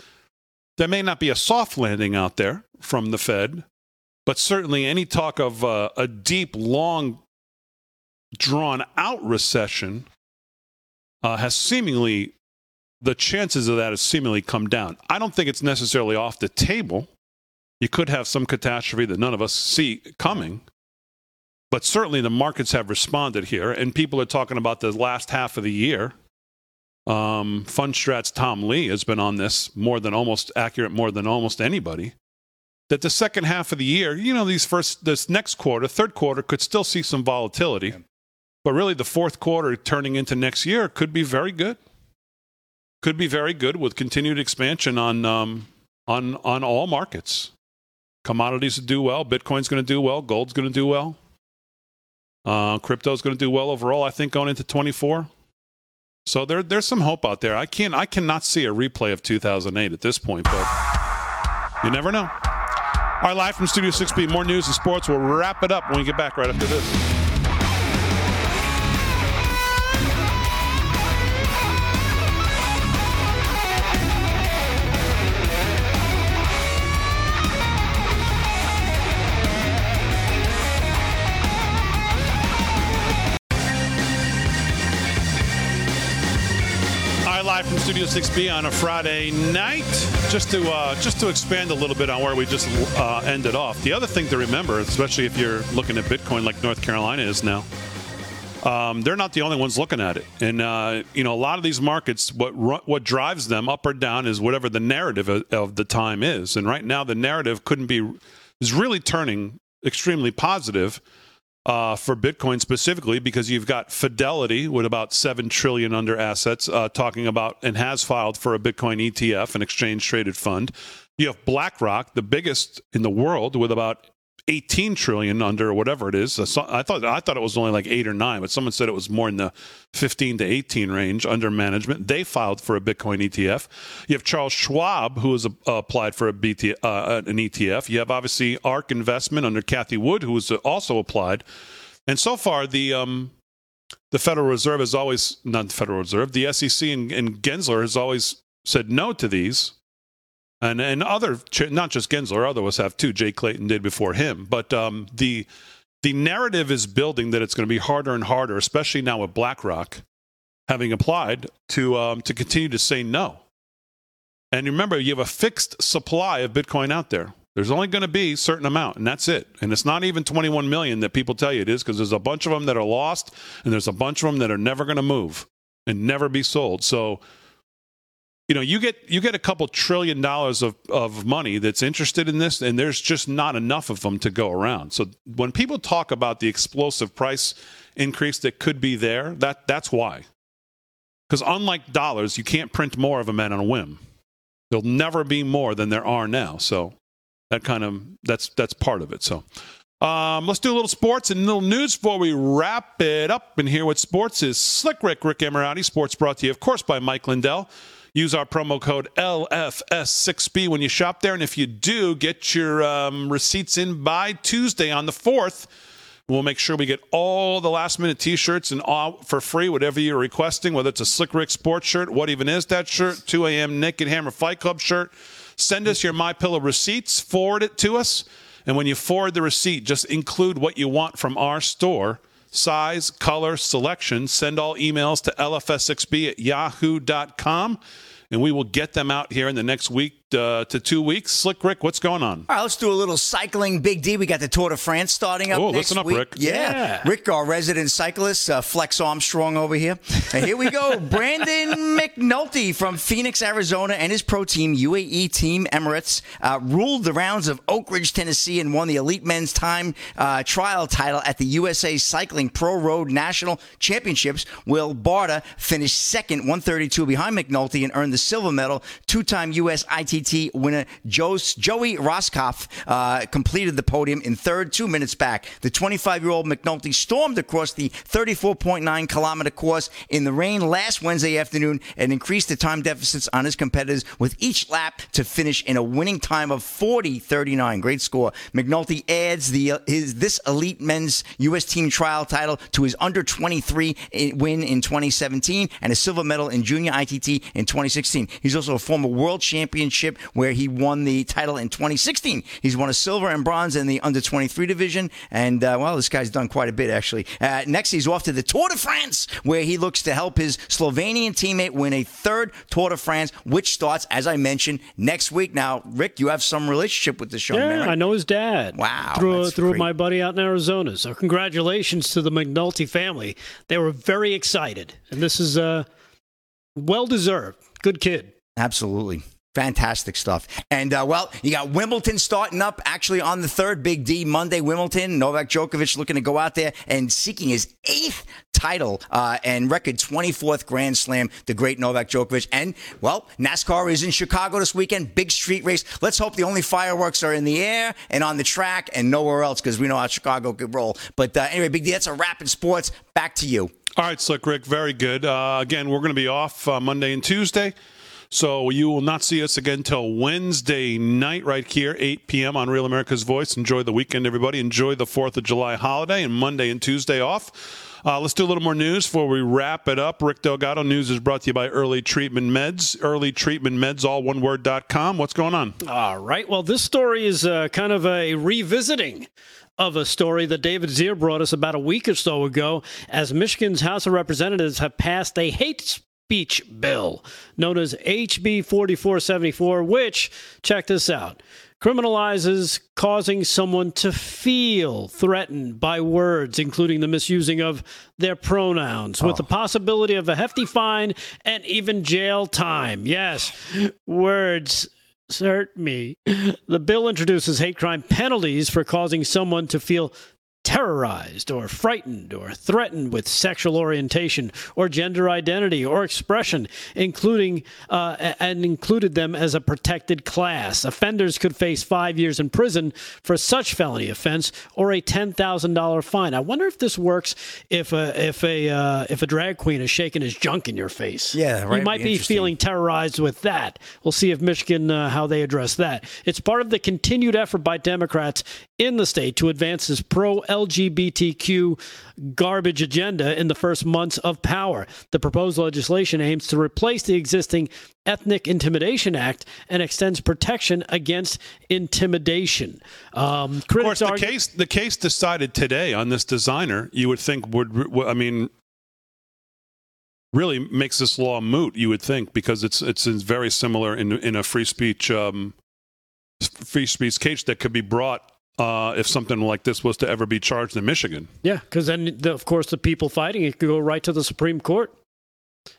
there may not be a soft landing out there from the Fed, but certainly any talk of uh, a deep, long, drawn out recession uh, has seemingly, the chances of that has seemingly come down. I don't think it's necessarily off the table. You could have some catastrophe that none of us see coming. But certainly the markets have responded here, and people are talking about the last half of the year um, Fundstrat's Tom Lee has been on this more than almost accurate, more than almost anybody. That the second half of the year, you know, these first, this next quarter, third quarter, could still see some volatility, yeah. But really the fourth quarter turning into next year could be very good. Could be very good with continued expansion on um, on on all markets. Commodities do well. Bitcoin's going to do well. Gold's going to do well. Uh, crypto's going to do well overall. I think going into 24. So there, there's some hope out there. I can't, I cannot see a replay of 2008 at this point, but you never know. All right, live from Studio 6B, more news and sports. We'll wrap it up when we get back right after this. Live from Studio 6B on a Friday night. Just to uh, just to expand a little bit on where we just uh, ended off. The other thing to remember, especially if you're looking at Bitcoin like North Carolina is now, um, they're not the only ones looking at it. And uh, you know, a lot of these markets, what what drives them up or down is whatever the narrative of, of the time is. And right now, the narrative couldn't be is really turning extremely positive uh, for Bitcoin specifically because you've got Fidelity with about seven trillion under assets, uh, talking about and has filed for a Bitcoin ETF, an exchange traded fund. You have BlackRock, the biggest in the world, with about 18 trillion under whatever it is. I thought I thought it was only like eight or nine, but someone said it was more in the 15 to 18 range under management. They filed for a Bitcoin ETF. You have Charles Schwab, who has uh, applied for a BT, uh, an ETF. You have obviously ARK Investment under Cathie Wood, who has also applied. And so far, the um, the Federal Reserve has always not the Federal Reserve, the SEC and, and Gensler has always said no to these and and other not just Gensler, others have too. Jay Clayton did before him, but um, the the narrative is building that it's going to be harder and harder, especially now with BlackRock having applied to um, to continue to say no. And remember, you have a fixed supply of Bitcoin out there. There's only going to be a certain amount, and that's it. And it's not even 21 million that people tell you it is, because there's a bunch of them that are lost, and there's a bunch of them that are never going to move and never be sold. So you know you get you get a couple trillion dollars of, of money that's interested in this and there's just not enough of them to go around. So when people talk about the explosive price increase that could be there that that's why. Because unlike dollars you can't print more of them on a whim. There'll never be more than there are now. So that kind of that's that's part of it. So um, let's do a little sports and a little news before we wrap it up and hear what sports is. Slick rick rick emirati sports brought to you of course by mike lindell Use our promo code LFS6B when you shop there. And if you do, get your um, receipts in by Tuesday on the 4th. We'll make sure we get all the last minute t shirts and all for free, whatever you're requesting, whether it's a Slick Rick sports shirt, what even is that shirt, 2 a.m. Naked Hammer Fight Club shirt. Send us your My Pillow receipts, forward it to us. And when you forward the receipt, just include what you want from our store size, color, selection. Send all emails to lfs6b at yahoo.com and we will get them out here in the next week uh, to two weeks. Slick Rick, what's going on?
All right, let's do a little cycling. Big D, we got the Tour de France starting up
Oh, listen up,
week.
Rick.
Yeah.
Yeah.
Rick, our resident cyclist, uh, Flex Armstrong over here. And here we go. Brandon McNulty from Phoenix, Arizona, and his pro team, UAE Team Emirates, uh, ruled the rounds of Oak Ridge, Tennessee, and won the elite men's time uh, trial title at the USA Cycling Pro Road National Championships. Will Barta finished second, 132 behind McNulty, and earned the silver medal. Two-time US ITT winner Joey Rosskopf uh, completed the podium in third, two minutes back. The 25-year-old McNulty stormed across the 34.9 kilometer course in the rain last Wednesday afternoon and increased the time deficits on his competitors with each lap to finish in a winning time of 40.39. Great score. McNulty adds the his this elite men's U.S. team trial title to his under 23 win in 2017 and a silver medal in junior ITT in 2016. He's also a former world championship where he won the title in 2016. He's won a silver and bronze in the under 23 division, and uh, well, this guy's done quite a bit actually. Uh, next, he's off to the Tour de France, where he looks to help his Slovenian teammate win a third Tour de France, which starts, as I mentioned, next week. Now, Rick, you have some relationship with this young
Yeah,
man. right?
I know his dad.
Wow,
Through, through my buddy out in Arizona. So congratulations to the McNulty family. They were very excited. And this is uh, well deserved. Good kid.
Absolutely. Fantastic stuff. And, uh, well, you got Wimbledon starting up actually on the third, Big D, Monday, Wimbledon. Novak Djokovic looking to go out there and seeking his eighth title uh, and record 24th Grand Slam, the great Novak Djokovic. And, well, NASCAR is in Chicago this weekend, big street race. Let's hope the only fireworks are in the air and on the track and nowhere else because we know how Chicago could roll. But uh, anyway, Big D, that's a wrap in sports. Back to you.
All right, Slick Rick, very good. Uh, again, we're going to be off uh, Monday and Tuesday. So you will not see us again till Wednesday night right here, 8 p.m. on Real America's Voice. Enjoy the weekend, everybody. Enjoy the 4th of July holiday and Monday and Tuesday off. Uh, let's do a little more news before we wrap it up. Rick Delgado News is brought to you by Early Treatment Meds. Early Treatment Meds, all one word.com. What's going on?
All right. Well, this story is uh, kind of a revisiting of a story that David Zier brought us about a week or so ago as Michigan's House of Representatives have passed a hate speech bill known as HB 4474, which, check this out, criminalizes causing someone to feel threatened by words, including the misusing of their pronouns, with the oh. possibility of a hefty fine and even jail time. Yes, words hurt me. The bill introduces hate crime penalties for causing someone to feel terrorized or frightened or threatened with sexual orientation or gender identity or expression, including uh, and included them as a protected class. Offenders could face five years in prison for such felony offense or a ten thousand dollar fine. I wonder if this works if a if a uh, if a drag queen is shaking his junk in your face.
Yeah, right.
You might be
Interesting.
feeling terrorized with that. We'll see if Michigan uh, how they address that. It's part of the continued effort by Democrats in the state to advance his pro LGBTQ garbage agenda in the first months of power. The proposed legislation aims to replace the existing Ethnic Intimidation Act and extends protection against intimidation. Um,
Of course, the
argue-
case the case decided today on this designer, you would think would would- I mean really makes this law moot. You would think because it's it's very similar in in a free speech um, free speech case that could be brought uh, if something like this was to ever be charged in Michigan.
Yeah, because then, the, of course, the people fighting it could go right to the Supreme Court.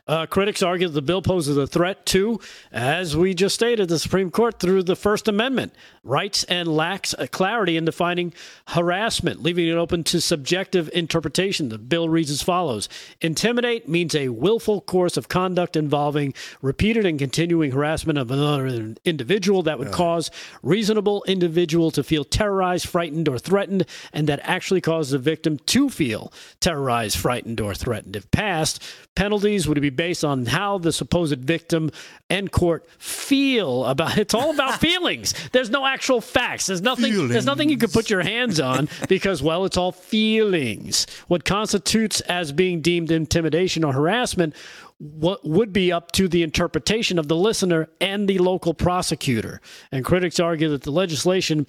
Uh, critics argue that the bill poses a threat to, as we just stated, the Supreme Court through the First Amendment rights and lacks a clarity in defining harassment, leaving it open to subjective interpretation. The bill reads as follows Intimidate means a willful course of conduct involving repeated and continuing harassment of another individual that would cause reasonable individual to feel terrorized, frightened, or threatened, and that actually causes the victim to feel terrorized, frightened, or threatened. If passed, penalties would be based on how the supposed victim and court feel about it's all about feelings. There's no actual facts. There's nothing there's nothing you could put your hands on because well, it's all feelings. What constitutes as being deemed intimidation or harassment what would be up to the interpretation of the listener and the local prosecutor. And critics argue that the legislation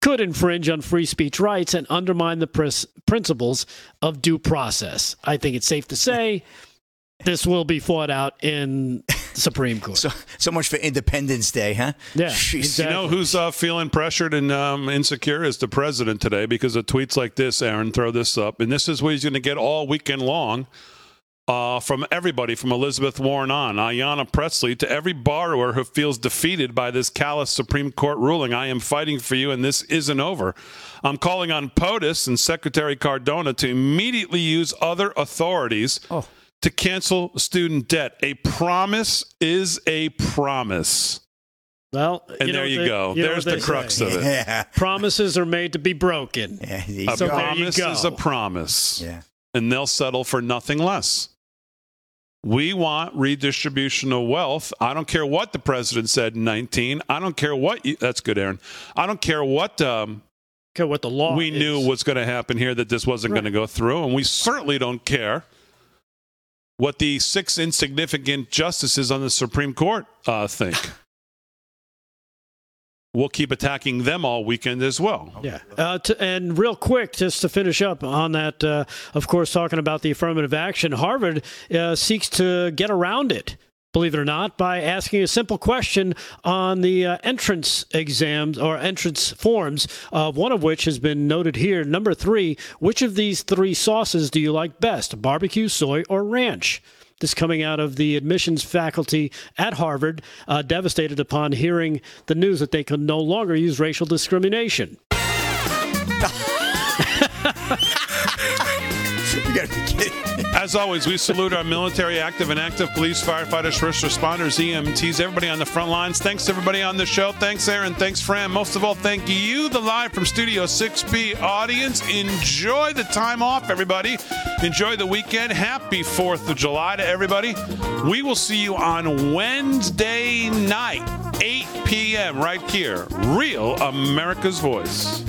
could infringe on free speech rights and undermine the pris- principles of due process. I think it's safe to say this will be fought out in Supreme Court.
So, so much for Independence Day, huh?
Yeah, exactly.
You know who's uh, feeling pressured and um, insecure is the president today because of tweets like this. Aaron, throw this up, and this is what he's going to get all weekend long uh, from everybody, from Elizabeth Warren on, Ayanna Pressley, to every borrower who feels defeated by this callous Supreme Court ruling. I am fighting for you, and this isn't over. I'm calling on POTUS and Secretary Cardona to immediately use other authorities to cancel student debt. A promise is a promise.
Well,
And
you know
there
what
you
they-
go.
you
There's the crux
say.
of it.
Yeah.
Promises are made to be broken.
Yeah, there you
A
So
go.
there you
promise
go.
is a promise.
yeah.
And they'll settle for nothing less. We want redistribution of wealth. I don't care what the president said in 19. I don't care what you, that's good, Aaron. I don't care what um,
Okay, what the law
we
is.
knew was going to happen here that this wasn't going to go through. And we certainly don't care what the six insignificant justices on the Supreme Court uh, think. we'll keep attacking them all weekend as well.
Yeah. Uh, to, and real quick, just to finish up on that, uh, of course, talking about the affirmative action, Harvard uh, seeks to get around it. Believe it or not, by asking a simple question on the uh, entrance exams or entrance forms, uh, one of which has been noted here. Number three, which of these three sauces do you like best, barbecue, soy, or ranch? This coming out of the admissions faculty at Harvard, uh, devastated upon hearing the news that they could no longer use racial discrimination.
As always, we salute our military, active and active police, firefighters, first responders, EMTs, everybody on the front lines. Thanks everybody on the show. Thanks, Aaron. Thanks, Fran. Most of all, thank you, the live from Studio 6B audience. Enjoy the time off, everybody. Enjoy the weekend. Happy 4th of July to everybody. We will see you on Wednesday night, 8 p.m., right here. Real America's Voice.